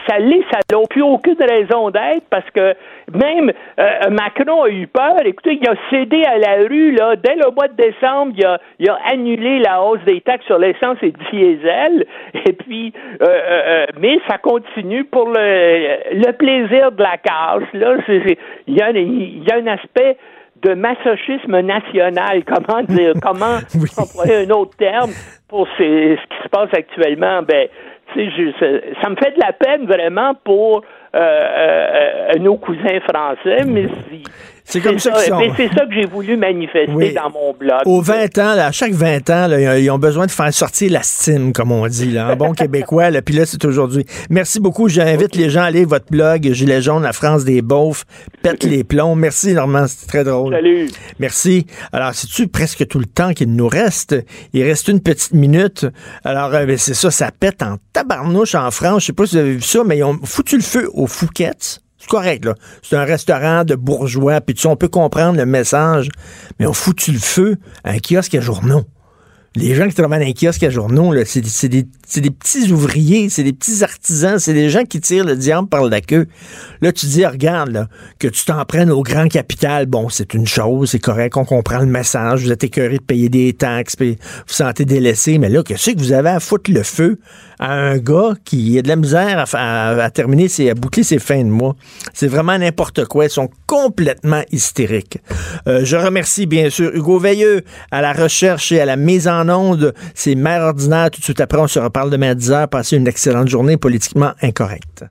ça, l'est, ça n'a plus aucune raison d'être parce que même euh, Macron a eu peur. Écoutez, il a cédé à la rue là dès le mois de décembre. Il a, il a annulé la hausse des taxes sur l'essence et le diesel. Et puis, euh, euh, mais ça continue pour le, le plaisir de la casse. Là, C'est- c'est- il y a, il y a un aspect de masochisme national, comment dire, comment Oui. employer un autre terme pour ces- ce qui se passe actuellement, ben, je- ça, ça me fait de la peine vraiment pour euh, euh, euh, nos cousins français, mais si- C'est comme ça mais c'est ça que j'ai voulu manifester Oui. dans mon blog. Aux 20 ans, là, à chaque 20 ans, là, ils ont besoin de faire sortir la stime, comme on dit, là, en bon québécois. Là, Puis là, c'est aujourd'hui. Merci beaucoup. J'invite les gens à aller votre blog, Gilet jaune, la France des beaufs, pète les plombs. Merci, Normand. C'était très drôle. Salut. Merci. Alors, c'est-tu presque tout le temps qu'il nous reste? Il reste une petite minute. Alors, euh, ben, c'est ça, ça pète en tabarnouche en France. Je sais pas si vous avez vu ça, mais ils ont foutu le feu aux Fouquettes. C'est correct, là. C'est un restaurant de bourgeois, puis tu sais, on peut comprendre le message, mais on foutu le feu à un kiosque à journaux. Les gens qui travaillent dans un kiosque à journaux, c'est, des- petits ouvriers, c'est des petits artisans, c'est des gens qui tirent le diable par la queue. Là, tu dis, regarde, que tu t'en prennes au grand capital, bon, c'est une chose, c'est correct, on comprend le message, vous êtes écœuré de payer des taxes, puis vous vous sentez délaissé, mais là, qu'est-ce que vous avez à foutre le feu à un gars qui a de la misère à, terminer, ses, à boucler ses fins de mois? C'est vraiment n'importe quoi, ils sont complètement hystériques. Euh, je remercie bien sûr Hugo Veilleux à la recherche et à la mise en onde. C'est Mère ordinaire. Tout de suite après, on se reparle demain à 10h. Passez une excellente journée politiquement incorrecte.